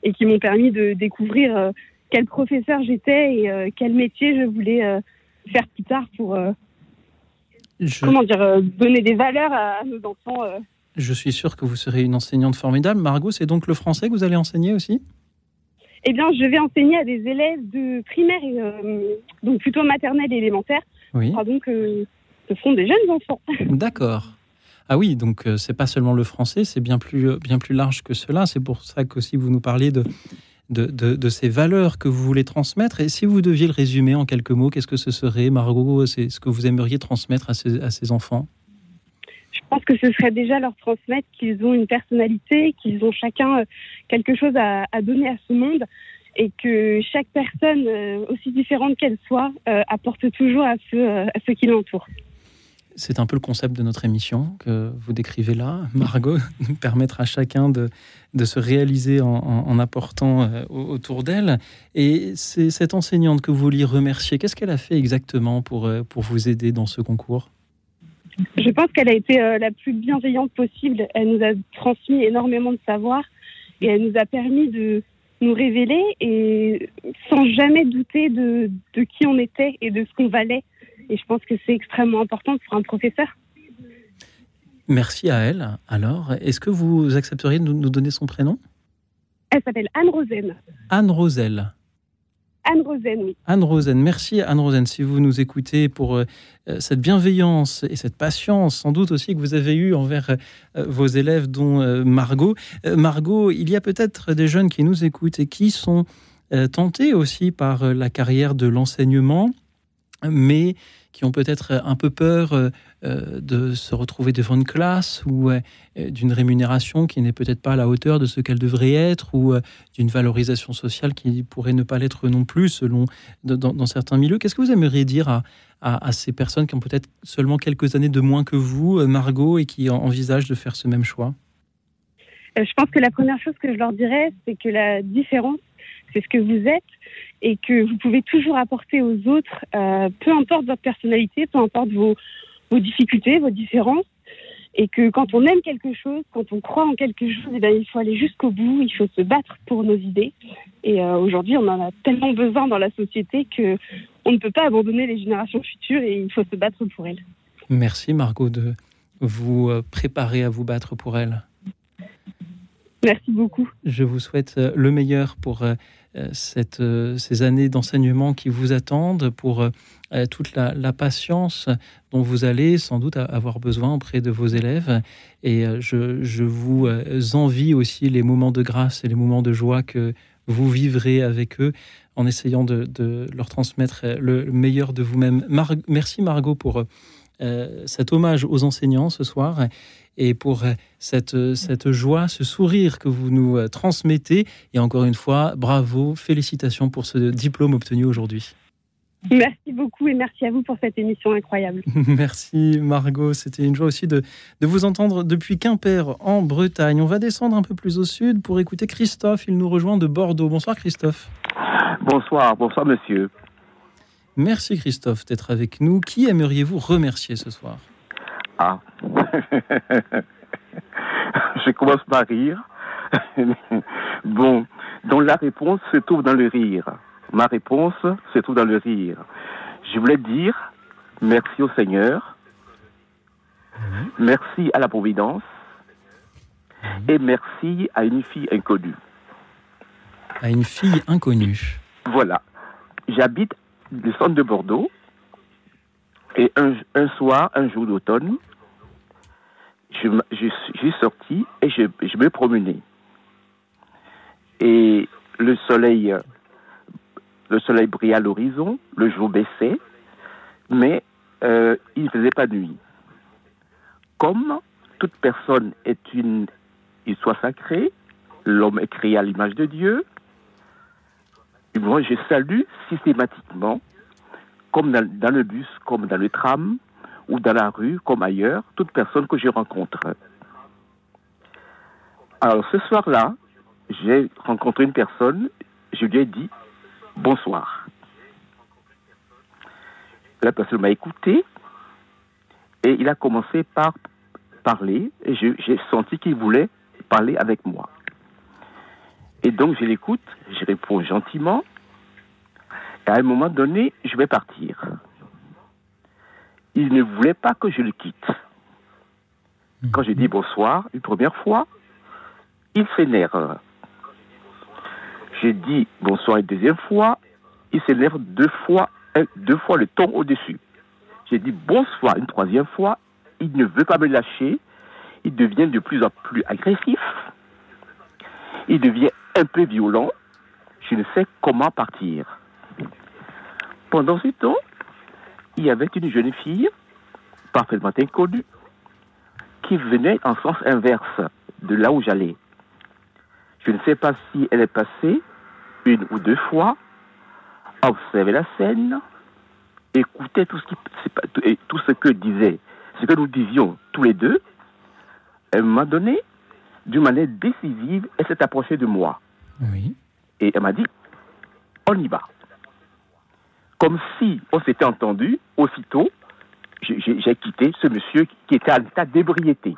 et qui m'ont permis de découvrir euh, quel professeur j'étais et quel métier je voulais faire plus tard pour, Je, comment dire, donner des valeurs à, à nos enfants. je suis sûr que vous serez une enseignante formidable. Margot, c'est donc le français que vous allez enseigner aussi? Eh bien, je vais enseigner à des élèves de primaire, et, euh, donc plutôt maternelle et élémentaire. Oui. Donc, euh, ce sont des jeunes enfants. D'accord. Ah oui, donc euh, c'est pas seulement le français, c'est bien plus, euh, bien plus large que cela. C'est pour ça qu'aussi vous nous parliez de, de, de, de ces valeurs que vous voulez transmettre. Et si vous deviez le résumer en quelques mots, qu'est-ce que ce serait, Margot C'est ce que vous aimeriez transmettre à ces, à ces enfants? Je pense que ce serait déjà leur transmettre qu'ils ont une personnalité, qu'ils ont chacun euh, quelque chose à, à donner à ce monde et que chaque personne, aussi différente qu'elle soit, euh, apporte toujours à ceux, à ceux qui l'entourent. C'est un peu le concept de notre émission que vous décrivez là, Margot, permettre à chacun de, se réaliser en, apportant euh, au- autour d'elle. Et c'est cette enseignante que vous vouliez remercier. Qu'est-ce qu'elle a fait exactement pour, euh, vous aider dans ce concours? Je pense qu'elle a été euh, la plus bienveillante possible. Elle nous a transmis énormément de savoir et elle nous a permis de nous révéler et sans jamais douter de qui on était et de ce qu'on valait. Et je pense que c'est extrêmement important pour un professeur. Merci à elle. Alors, est-ce que vous accepteriez de nous, donner son prénom? Elle s'appelle Anne Rosen. Anne Roselle. Anne Rosen, oui. Anne Rosen, merci Anne Rosen si vous nous écoutez pour euh, cette bienveillance et cette patience sans doute aussi que vous avez eue envers euh, vos élèves dont euh, Margot. Margot, il y a peut-être des jeunes qui nous écoutent et qui sont tentés aussi par la carrière de l'enseignement, mais qui ont peut-être un peu peur euh, euh, de se retrouver devant une classe ou euh, d'une rémunération qui n'est peut-être pas à la hauteur de ce qu'elle devrait être ou euh, d'une valorisation sociale qui pourrait ne pas l'être non plus selon dans, certains milieux. Qu'est-ce que vous aimeriez dire à, ces personnes qui ont peut-être seulement quelques années de moins que vous, euh, Margot, et qui en- envisagent de faire ce même choix? Euh, je pense que la première chose que je leur dirais, c'est que la différence, c'est ce que vous êtes et que vous pouvez toujours apporter aux autres, euh, peu importe votre personnalité, peu importe vos, vos difficultés, vos différences. Et que quand on aime quelque chose, quand on croit en quelque chose, eh ben, il faut aller jusqu'au bout, il faut se battre pour nos idées. Et euh, aujourd'hui, on en a tellement besoin dans la société que on ne peut pas abandonner les générations futures et il faut se battre pour elles. Merci Margot de vous euh, préparer à vous battre pour elle. Merci beaucoup. Je vous souhaite le meilleur pour cette, euh, ces années d'enseignement qui vous attendent, pour euh, euh, toute la, patience dont vous allez sans doute avoir besoin auprès de vos élèves. Et euh, je, vous euh, envie aussi les moments de grâce et les moments de joie que vous vivrez avec eux en essayant de, leur transmettre euh, le meilleur de vous-même. Merci Margot pour euh, cet hommage aux enseignants ce soir et pour cette, cette joie, ce sourire que vous nous euh, transmettez. Et encore une fois, bravo, félicitations pour ce diplôme obtenu aujourd'hui. Merci beaucoup et merci à vous pour cette émission incroyable. Merci Margot, c'était une joie aussi de, de vous entendre depuis Quimper en Bretagne. On va descendre un peu plus au sud pour écouter Christophe, il nous rejoint de Bordeaux. Bonsoir Christophe. Bonsoir, bonsoir monsieur. Merci Christophe d'être avec nous. Qui aimeriez-vous remercier ce soir? Ah. Je commence par rire. bon, donc la réponse se trouve dans le rire. ma réponse se trouve dans le rire. Je voulais dire merci au Seigneur, merci à la Providence et merci à une fille inconnue. À une fille inconnue. Voilà. J'habite le centre de Bordeaux et un, soir, un jour d'automne, je, m- je je sorti et je, me promenais. Et le soleil, le soleil brillait à l'horizon, le jour baissait, mais euh, il ne faisait pas nuit. Comme toute personne est une histoire sacrée, l'homme est créé à l'image de Dieu, moi je salue systématiquement, comme dans, dans le bus, comme dans le tram, ou dans la rue, comme ailleurs, toute personne que je rencontre. Alors ce soir-là, j'ai rencontré une personne, je lui ai dit bonsoir. La personne m'a écouté et il a commencé par parler et j'ai senti qu'il voulait parler avec moi. Et donc je l'écoute, je réponds gentiment et à un moment donné, je vais partir. Il ne voulait pas que je le quitte. Quand je dis bonsoir une première fois, il s'énerve. Je dis bonsoir une deuxième fois, il s'énerve deux fois, deux fois le ton au-dessus. J'ai dit bonsoir une troisième fois, il ne veut pas me lâcher, il devient de plus en plus agressif, il devient un peu violent, je ne sais comment partir. Pendant ce temps, il y avait une jeune fille, parfaitement inconnue, qui venait en sens inverse de là où j'allais. Je ne sais pas si elle est passée une ou deux fois, observait la scène, écoutait tout ce, qui, tout- ce que disait, ce que nous disions tous les deux. Un moment donné, d'une manière décisive, elle s'est approchée de moi. Oui. Et elle m'a dit, on y va. Comme si on s'était entendu, aussitôt, j'ai- quitté ce monsieur qui était en état d'ébriété.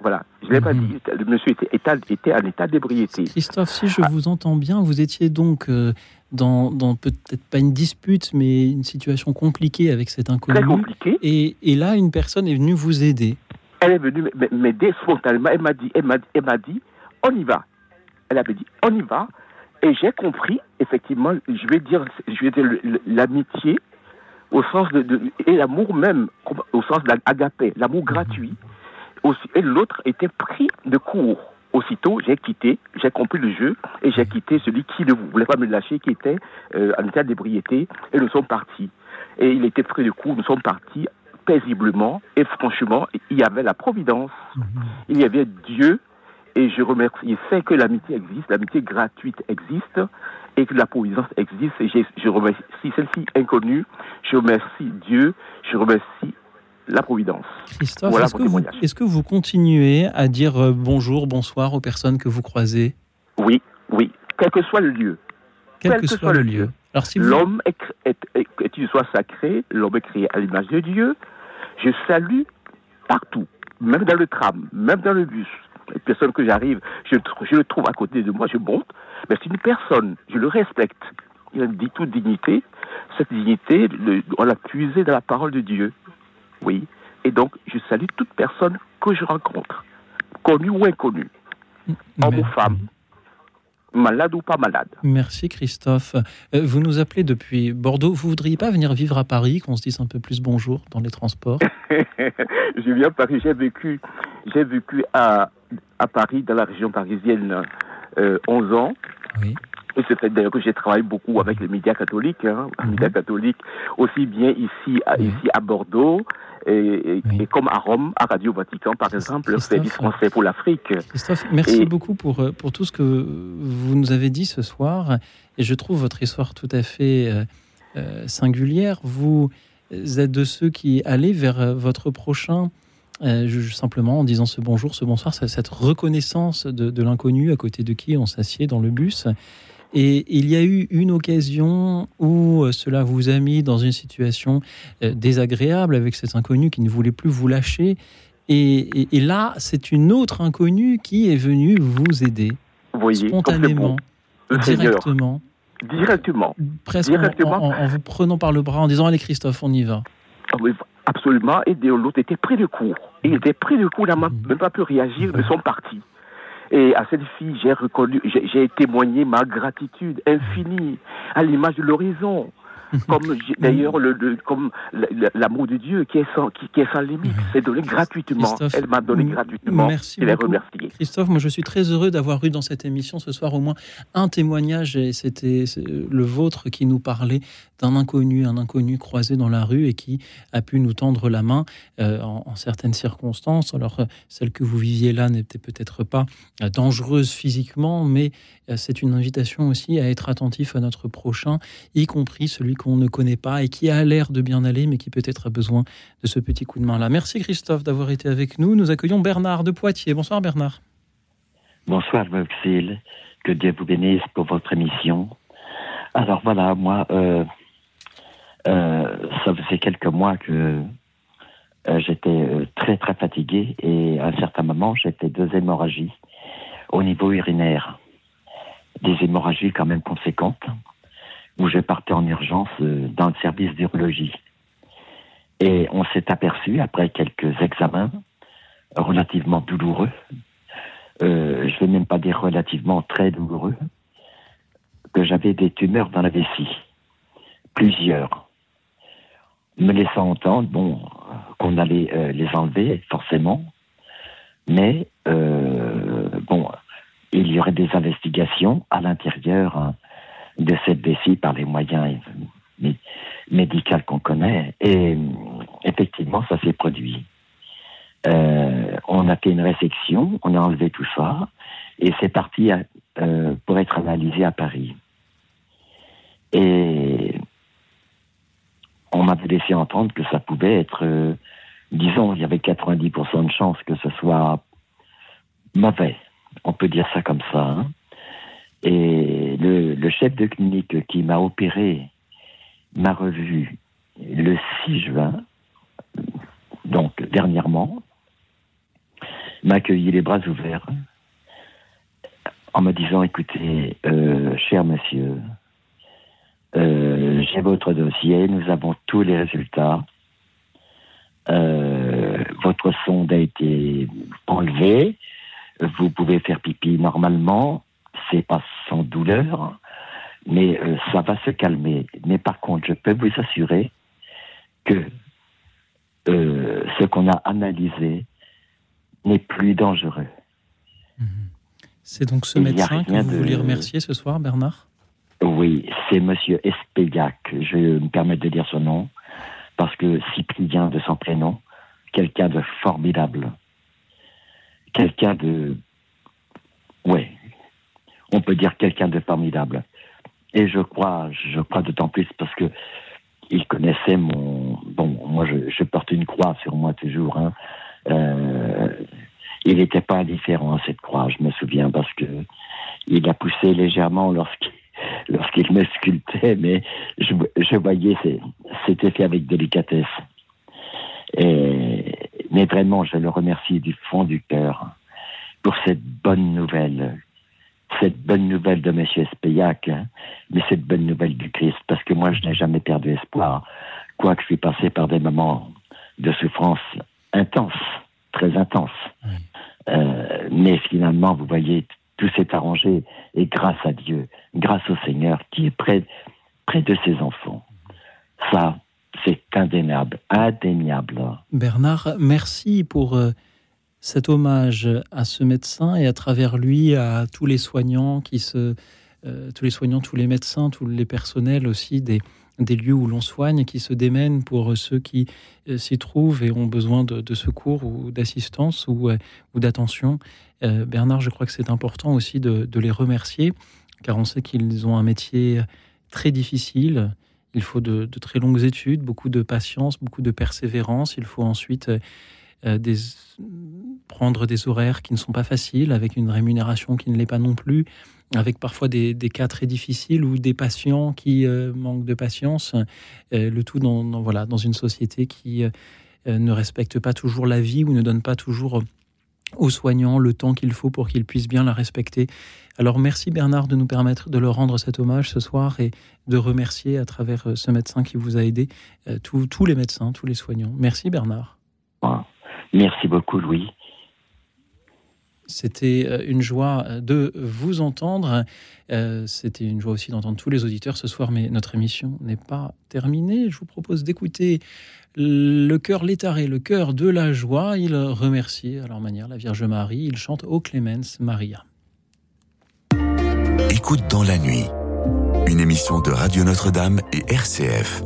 Voilà, je ne l'ai pas dit, le monsieur était, état- était en état d'ébriété. Christophe, si je vous entends bien, vous étiez donc euh, dans, dans peut-être pas une dispute, mais une situation compliquée avec cet inconnu. Très compliquée. Et, et là, une personne est venue vous aider. Elle est venue m'aider spontanément. Elle m'a dit, elle m'a dit, on y va. Elle avait dit, on y va. Et j'ai compris, effectivement, je vais dire, je vais dire l'amitié au sens de, de- et l'amour même, au sens de l'agapé, l'amour gratuit. Aussi, et l'autre était pris de court. Aussitôt, j'ai quitté, j'ai compris le jeu et j'ai quitté celui qui ne voulait pas me lâcher, qui était euh, en état d'ébriété, et nous sommes partis. Et il était pris de court, nous sommes partis paisiblement et franchement, il y avait la providence, il y avait Dieu et je remercie, je sais que l'amitié existe, l'amitié gratuite existe et que la providence existe et je remercie celle-ci inconnue, je remercie Dieu, je remercie la providence. Christophe, voilà est-ce que, vous, est-ce que vous continuez à dire euh, bonjour, bonsoir aux personnes que vous croisez? Oui, oui, quel que soit le lieu. Quel que soit le lieu. Alors, si vous- L'homme est, est, est, est une soit sacré, l'homme est créé à l'image de Dieu. Je salue partout, même dans le tram, même dans le bus. Les personnes que j'arrive, je, le trouve à côté de moi, je monte, mais c'est une personne, je le respecte. Il a dit toute dignité. Cette dignité, le- on l'a puisée dans la parole de Dieu. Oui. Et donc, je salue toute personne que je rencontre, connue ou inconnue, homme ou femme, malade ou pas malade. Merci Christophe. Euh, vous nous appelez depuis Bordeaux. Vous voudriez pas venir vivre à Paris, qu'on se dise un peu plus bonjour dans les transports? Je viens de Paris, j'ai vécu, j'ai vécu à, à Paris, dans la région parisienne, euh, 11 ans. Et c'est d'ailleurs que j'ai travaillé beaucoup avec les médias catholiques, hein, médias catholiques, aussi bien ici à, ici à Bordeaux, et, et- et comme à Rome, à Radio Vatican, par exemple, le service français pour l'Afrique. Christophe, merci Et- beaucoup pour, euh, pour tout ce que vous nous avez dit ce soir. Et je trouve votre histoire tout à fait euh, euh, singulière. Vous êtes de ceux qui allaient vers votre prochain. Euh, simplement en disant ce bonjour, ce bonsoir, cette reconnaissance de, de l'inconnu à côté de qui on s'assied dans le bus. Et il y a eu une occasion où euh, cela vous a mis dans une situation euh, désagréable avec cet inconnu qui ne voulait plus vous lâcher. Et, et- et là, c'est une autre inconnue qui est venue vous aider Vous voyez, spontanément, directement. directement. Presque en, en- en vous prenant par le bras, en disant Allez, Christophe, on y va. Ah oui, absolument. Et de- l'autre était pris de coup. Il était pris de coup, il n'a même même pas pu réagir, ils sont partis. Et à cette fille, j'ai reconnu, j'ai témoigné ma gratitude infinie à l'image de l'horizon. Comme d'ailleurs le, le- comme l'amour de Dieu qui est sans qui, qui est sans limite, c'est donné gratuitement. Christophe, Elle m'a donné gratuitement. Merci Je l'ai beaucoup. remercié. Christophe, moi je suis très heureux d'avoir eu dans cette émission ce soir au moins un témoignage et c'était le vôtre qui nous parlait d'un inconnu, un inconnu croisé dans la rue et qui a pu nous tendre la main euh, en, certaines circonstances. Alors euh, celle que vous viviez là n'était peut-être pas euh, dangereuse physiquement, mais c'est une invitation aussi à être attentif à notre prochain, y compris celui qu'on ne connaît pas et qui a l'air de bien aller, mais qui peut-être a besoin de ce petit coup de main-là. Merci Christophe d'avoir été avec nous. Nous accueillons Bernard de Poitiers. Bonsoir Bernard. Bonsoir, Maxile. Que Dieu vous bénisse pour votre émission. Alors voilà, moi, ça faisait quelques mois que euh, j'étais euh, très très fatigué et à un certain moment, j'ai deux hémorragies au niveau urinaire. Des hémorragies quand même conséquentes où je partais en urgence euh, dans le service d'urologie. Et on s'est aperçu, après quelques examens relativement douloureux, euh, je vais même pas dire relativement très douloureux, que j'avais des tumeurs dans la vessie. Plusieurs. Me laissant entendre, bon, qu'on allait euh, les enlever, forcément. Mais, euh, bon, il y aurait des investigations à l'intérieur hein, de cette vessie par les moyens mé- médicaux qu'on connaît. Et effectivement, ça s'est produit. Euh, on a fait une résection, on a enlevé tout ça, et c'est parti pour être analysé à Paris. Et on m'avait laissé entendre que ça pouvait être, euh, disons, il y avait 90% de chances que ce soit mauvais. On peut dire ça comme ça. hein. Et le, chef de clinique qui m'a opéré m'a revu le 6 juin, donc dernièrement, m'a accueilli les bras ouverts en me disant écoutez, euh, cher monsieur, euh, j'ai votre dossier, nous avons tous les résultats. Euh, votre sonde a été enlevée, vous pouvez faire pipi normalement, c'est pas sans douleur, mais euh, ça va se calmer. Mais par contre, je peux vous assurer que ce qu'on a analysé n'est plus dangereux. C'est donc ce médecin que vous de- voulez remercier ce soir, Bernard? Oui, c'est Monsieur Espegac. Je me permets de dire son nom parce que Cyprien de son prénom, quelqu'un de formidable, quelqu'un de, ouais, on peut dire quelqu'un de formidable. Et je crois, je crois d'autant plus parce que il connaissait mon, bon, moi je, porte une croix sur moi toujours. Hein. Euh, il n'était pas indifférent à cette croix, je me souviens, parce que il a poussé légèrement lorsqu'il lorsqu'il me sculptait, mais je, je voyais, c'était fait avec délicatesse. Et, mais vraiment, je le remercie du fond du cœur pour cette bonne nouvelle, cette bonne nouvelle de M. Espeillac, hein, mais cette bonne nouvelle du Christ, parce que moi, je n'ai jamais perdu espoir, quoique je suis passé par des moments de souffrance intense, très intense. Euh, mais finalement, vous voyez, tout s'est arrangé, et grâce à Dieu, grâce au Seigneur, qui est près, près de ses enfants. Ça, c'est indéniable, indéniable. Bernard, merci pour euh, cet hommage à ce médecin et à travers lui à tous les soignants euh, tous les soignants, tous les médecins, tous les personnels aussi des, des lieux où l'on soigne qui se démènent pour ceux qui euh, s'y trouvent et ont besoin de, secours ou d'assistance ou, euh, d'attention. Euh, Bernard, je crois que c'est important aussi de, les remercier car on sait qu'ils ont un métier très difficile. Il faut de, très longues études, beaucoup de patience, beaucoup de persévérance. Il faut ensuite des, prendre des horaires qui ne sont pas faciles, avec une rémunération qui ne l'est pas non plus, avec parfois des, cas très difficiles ou des patients qui euh, manquent de patience. Euh, le tout dans, voilà, dans une société qui euh, euh, ne respecte pas toujours la vie ou ne donne pas toujours aux soignants le temps qu'il faut pour qu'ils puissent bien la respecter. Alors merci Bernard de nous permettre de leur rendre cet hommage ce soir et de remercier à travers euh, ce médecin qui vous a aidé euh, tous les médecins, tous les soignants. Merci Bernard. Merci beaucoup, Louis. C'était euh, une joie de vous entendre. Euh, C'était une joie aussi d'entendre tous les auditeurs ce soir, mais notre émission n'est pas terminée. Je vous propose d'écouter le cœur létaré, le cœur de la joie. Il remercie à leur manière la Vierge Marie. Il chante Au Clemens Maria. Écoute dans la nuit, une émission de Radio Notre-Dame et RCF.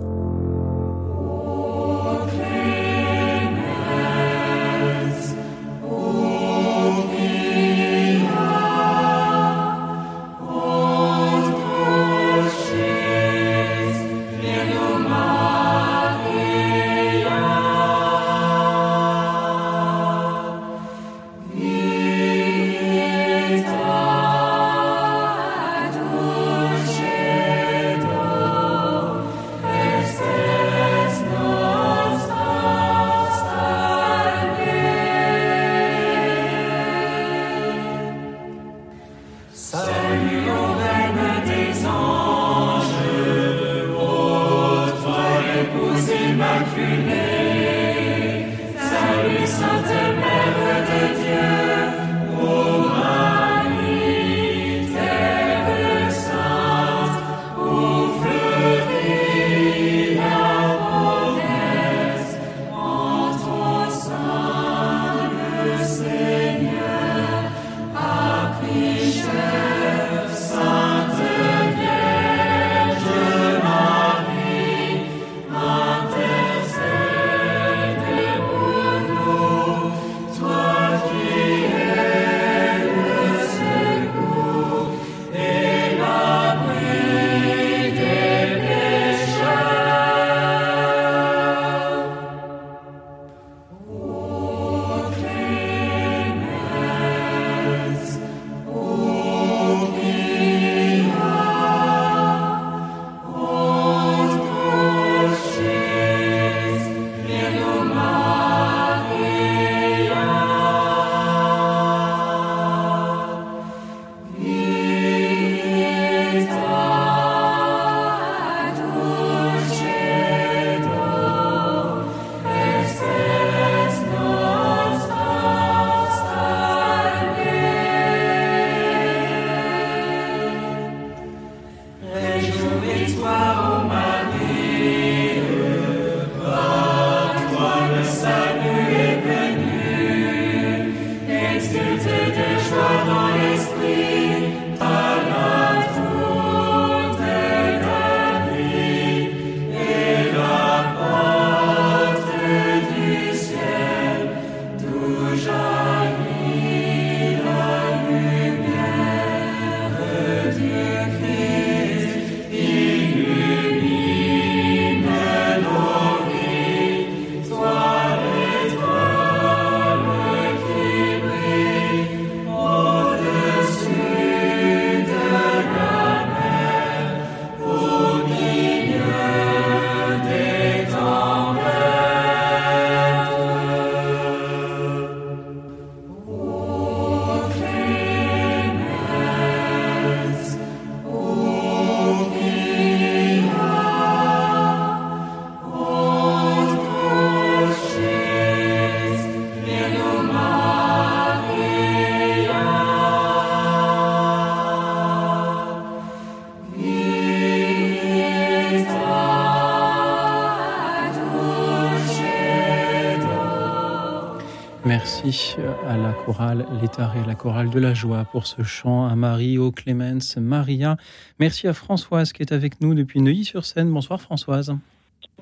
Merci à la chorale Létaré, la chorale de la joie pour ce chant à Marie, au Clémence, Maria. Merci à Françoise qui est avec nous depuis Neuilly-sur-Seine. Bonsoir Françoise.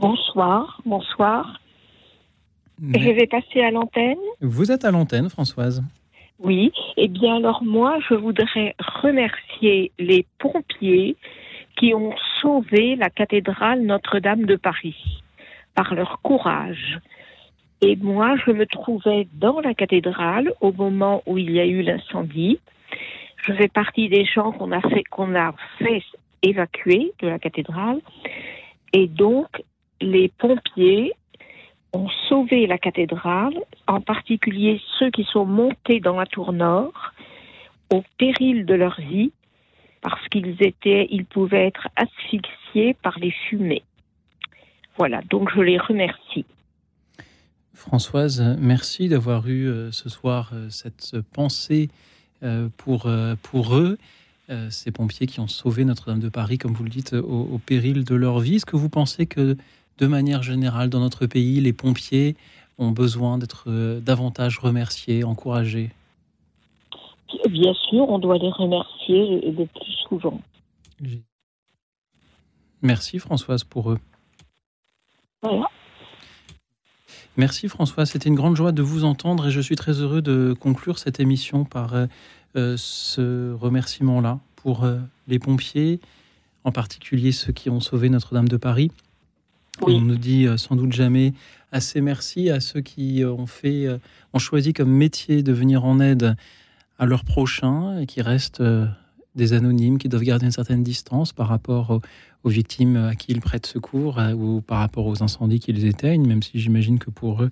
Bonsoir, bonsoir. Je vais passer à l'antenne. Vous êtes à l'antenne Françoise. Oui. Eh bien, alors moi, je voudrais remercier les pompiers qui ont sauvé la cathédrale Notre-Dame de Paris par leur courage. Et moi, je me trouvais dans la cathédrale au moment où il y a eu l'incendie. Je fais partie des gens qu'on a fait, qu'on a fait évacuer de la cathédrale. Et donc, les pompiers ont sauvé la cathédrale, en particulier ceux qui sont montés dans la tour nord, au péril de leur vie, parce qu'ils étaient, ils pouvaient être asphyxiés par les fumées. Voilà, donc je les remercie. Françoise, merci d'avoir eu euh, ce soir euh, cette pensée euh, pour, pour eux, ces pompiers qui ont sauvé Notre-Dame de Paris, comme vous le dites, au, au péril de leur vie. Est-ce que vous pensez que, de manière générale, dans notre pays, les pompiers ont besoin d'être davantage remerciés, encouragés? Bien sûr, on doit les remercier le plus souvent. Merci Françoise pour eux. Voilà. Merci François, c'était une grande joie de vous entendre et je suis très heureux de conclure cette émission par euh, euh, ce remerciement-là pour euh, les pompiers, en particulier ceux qui ont sauvé Notre-Dame de Paris. On ne dit sans doute jamais assez merci à ceux qui ont fait, ont choisi comme métier de venir en aide à leurs prochains et qui restent des anonymes qui doivent garder une certaine distance par rapport aux, victimes à qui ils prêtent secours euh, ou par rapport aux incendies qu'ils éteignent, même si j'imagine que pour eux,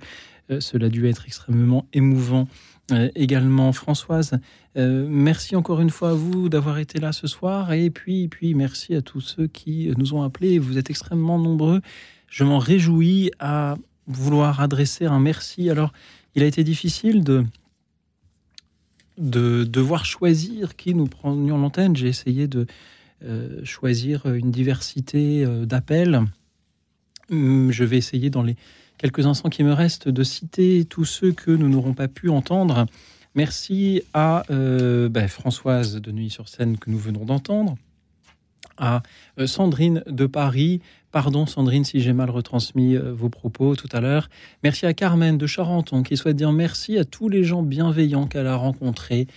euh, cela a dû être extrêmement émouvant. Euh, également, Françoise, merci encore une fois à vous d'avoir été là ce soir et puis, puis merci à tous ceux qui nous ont appelés. Vous êtes extrêmement nombreux. Je m'en réjouis à vouloir adresser un merci. Alors, il a été difficile de de devoir choisir qui nous prenions l'antenne. J'ai essayé de choisir une diversité euh, d'appels. Hum, je vais essayer dans les quelques instants qui me restent de citer tous ceux que nous n'aurons pas pu entendre. Merci à euh, ben, Françoise de Neuilly-sur-Seine que nous venons d'entendre, à Sandrine de Paris, Pardon Sandrine si j'ai mal retransmis euh, vos propos tout à l'heure. Merci à Carmen de Charenton qui souhaite dire merci à tous les gens bienveillants qu'elle a rencontrés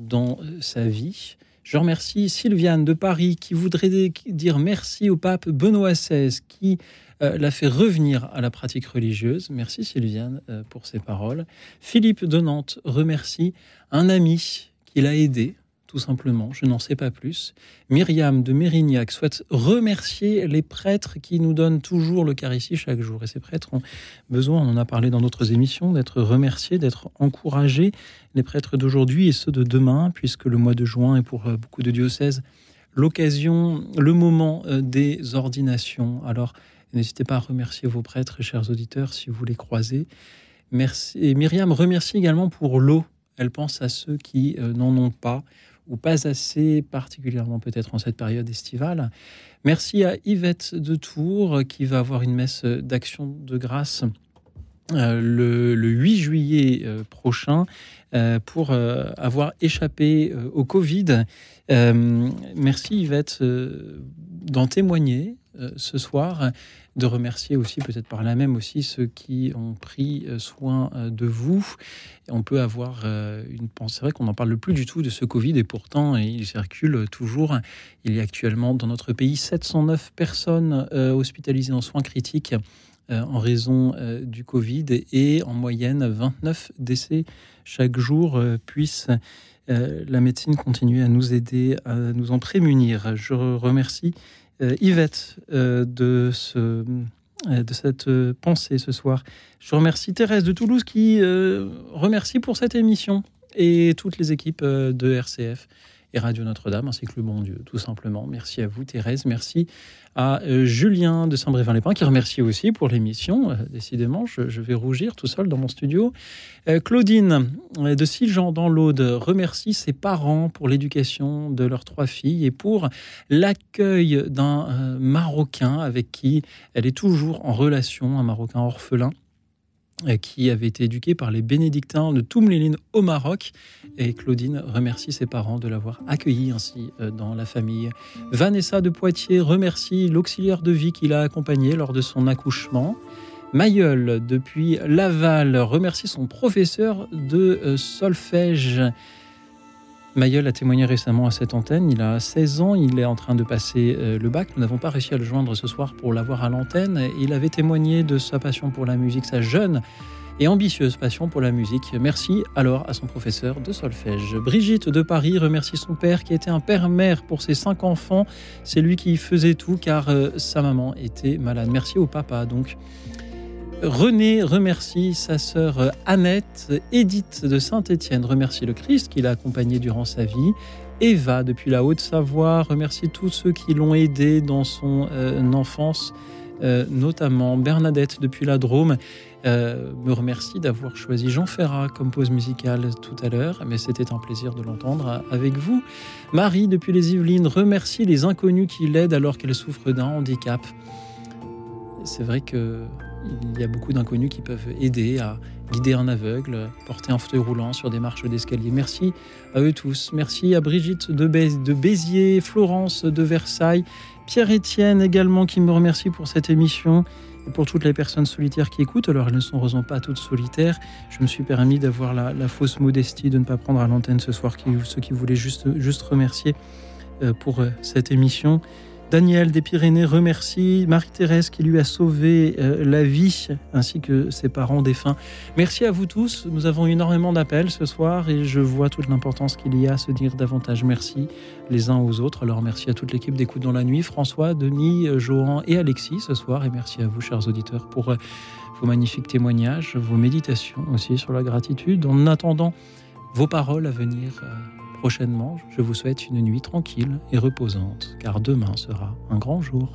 dans euh, sa vie. Je remercie Sylviane de Paris qui voudrait dire merci au pape Benoît XVI qui euh, l'a fait revenir à la pratique religieuse. Merci Sylviane pour ces paroles. Philippe de Nantes remercie un ami qui l'a aidé tout simplement. Je n'en sais pas plus. Myriam de Mérignac souhaite remercier les prêtres qui nous donnent toujours l'Eucharistie chaque jour. Et ces prêtres ont besoin, on en a parlé dans d'autres émissions, d'être remerciés, d'être encouragés. Les prêtres d'aujourd'hui et ceux de demain, puisque le mois de juin est pour euh, beaucoup de diocèses l'occasion, le moment euh, des ordinations. Alors, n'hésitez pas à remercier vos prêtres, chers auditeurs, si vous les croisez. Merci. Et Myriam remercie également pour l'eau. Elle pense à ceux qui euh, n'en ont pas ou pas assez, particulièrement peut-être en cette période estivale. Merci à Yvette de Tours qui va avoir une messe d'action de grâce euh, le, 8 juillet euh, prochain euh, pour avoir échappé au Covid. merci Yvette d'en témoigner ce soir de remercier aussi peut-être par là même aussi ceux qui ont pris euh, soin euh, de vous. On peut avoir euh, une pensée, c'est vrai qu'on n'en parle plus du tout de ce Covid et pourtant il circule toujours. Il y a actuellement dans notre pays 709 personnes hospitalisées en soins critiques en raison du Covid et en moyenne 29 décès chaque jour. puisse la médecine continuer à nous aider, à nous en prémunir. Je remercie euh, Yvette euh, de, ce, euh, de cette pensée ce soir. Je remercie Thérèse de Toulouse qui remercie pour cette émission et toutes les équipes de RCF et Radio Notre-Dame, ainsi que le bon Dieu, tout simplement. Merci à vous, Thérèse. Merci à euh, Julien de Saint-Brévin-les-Pins, qui remercie aussi pour l'émission. Euh, décidément, je, vais rougir tout seul dans mon studio. Euh, Claudine de Siljean dans l'Aude remercie ses parents pour l'éducation de leurs trois filles et pour l'accueil d'un Marocain avec qui elle est toujours en relation, un Marocain orphelin qui avait été éduqué par les bénédictins de Toumléline au Maroc. Et Claudine remercie ses parents de l'avoir accueilli ainsi euh, dans la famille. Vanessa de Poitiers remercie l'auxiliaire de vie qui l'a accompagné lors de son accouchement. Mayol, depuis Laval, remercie son professeur de euh, solfège Mayol a témoigné récemment à cette antenne. Il a 16 ans, il est en train de passer euh, le bac. Nous n'avons pas réussi à le joindre ce soir pour l'avoir à l'antenne. Il avait témoigné de sa passion pour la musique, sa jeune et ambitieuse passion pour la musique. Merci alors à son professeur de solfège. Brigitte de Paris remercie son père qui était un père-mère pour ses cinq enfants. C'est lui qui faisait tout car euh, sa maman était malade. Merci au papa donc. René remercie sa sœur euh, Annette. Edith de Saint-Étienne remercie le Christ qui l'a accompagné durant sa vie. Eva, depuis la Haute-Savoie, remercie tous ceux qui l'ont aidé dans son euh, enfance, euh, notamment Bernadette, depuis la Drôme, me remercie d'avoir choisi Jean Ferrat comme pause musicale tout à l'heure, mais c'était un plaisir de l'entendre avec vous. Marie, depuis les Yvelines, remercie les inconnus qui l'aident alors qu'elle souffre d'un handicap. C'est vrai que il y a beaucoup d'inconnus qui peuvent aider à guider un aveugle, porter un fauteuil roulant sur des marches d'escalier. Merci à eux tous. Merci à Brigitte de, Béziers, Florence de Versailles, Pierre-Étienne également qui me remercie pour cette émission et pour toutes les personnes solitaires qui écoutent. Alors elles ne sont heureusement pas toutes solitaires. Je me suis permis d'avoir la, fausse modestie de ne pas prendre à l'antenne ce soir ceux qui voulaient juste, juste remercier euh, pour euh, cette émission. Daniel des Pyrénées remercie Marie-Thérèse qui lui a sauvé euh, la vie, ainsi que ses parents défunts. Merci à vous tous. Nous avons énormément d'appels ce soir et je vois toute l'importance qu'il y a à se dire davantage merci les uns aux autres. Alors merci à toute l'équipe d'Écoute dans la nuit, François, Denis, euh, Johan et Alexis ce soir. Et merci à vous, chers auditeurs, pour euh, vos magnifiques témoignages, vos méditations aussi sur la gratitude. En attendant vos paroles à venir prochainement, je vous souhaite une nuit tranquille et reposante, car demain sera un grand jour.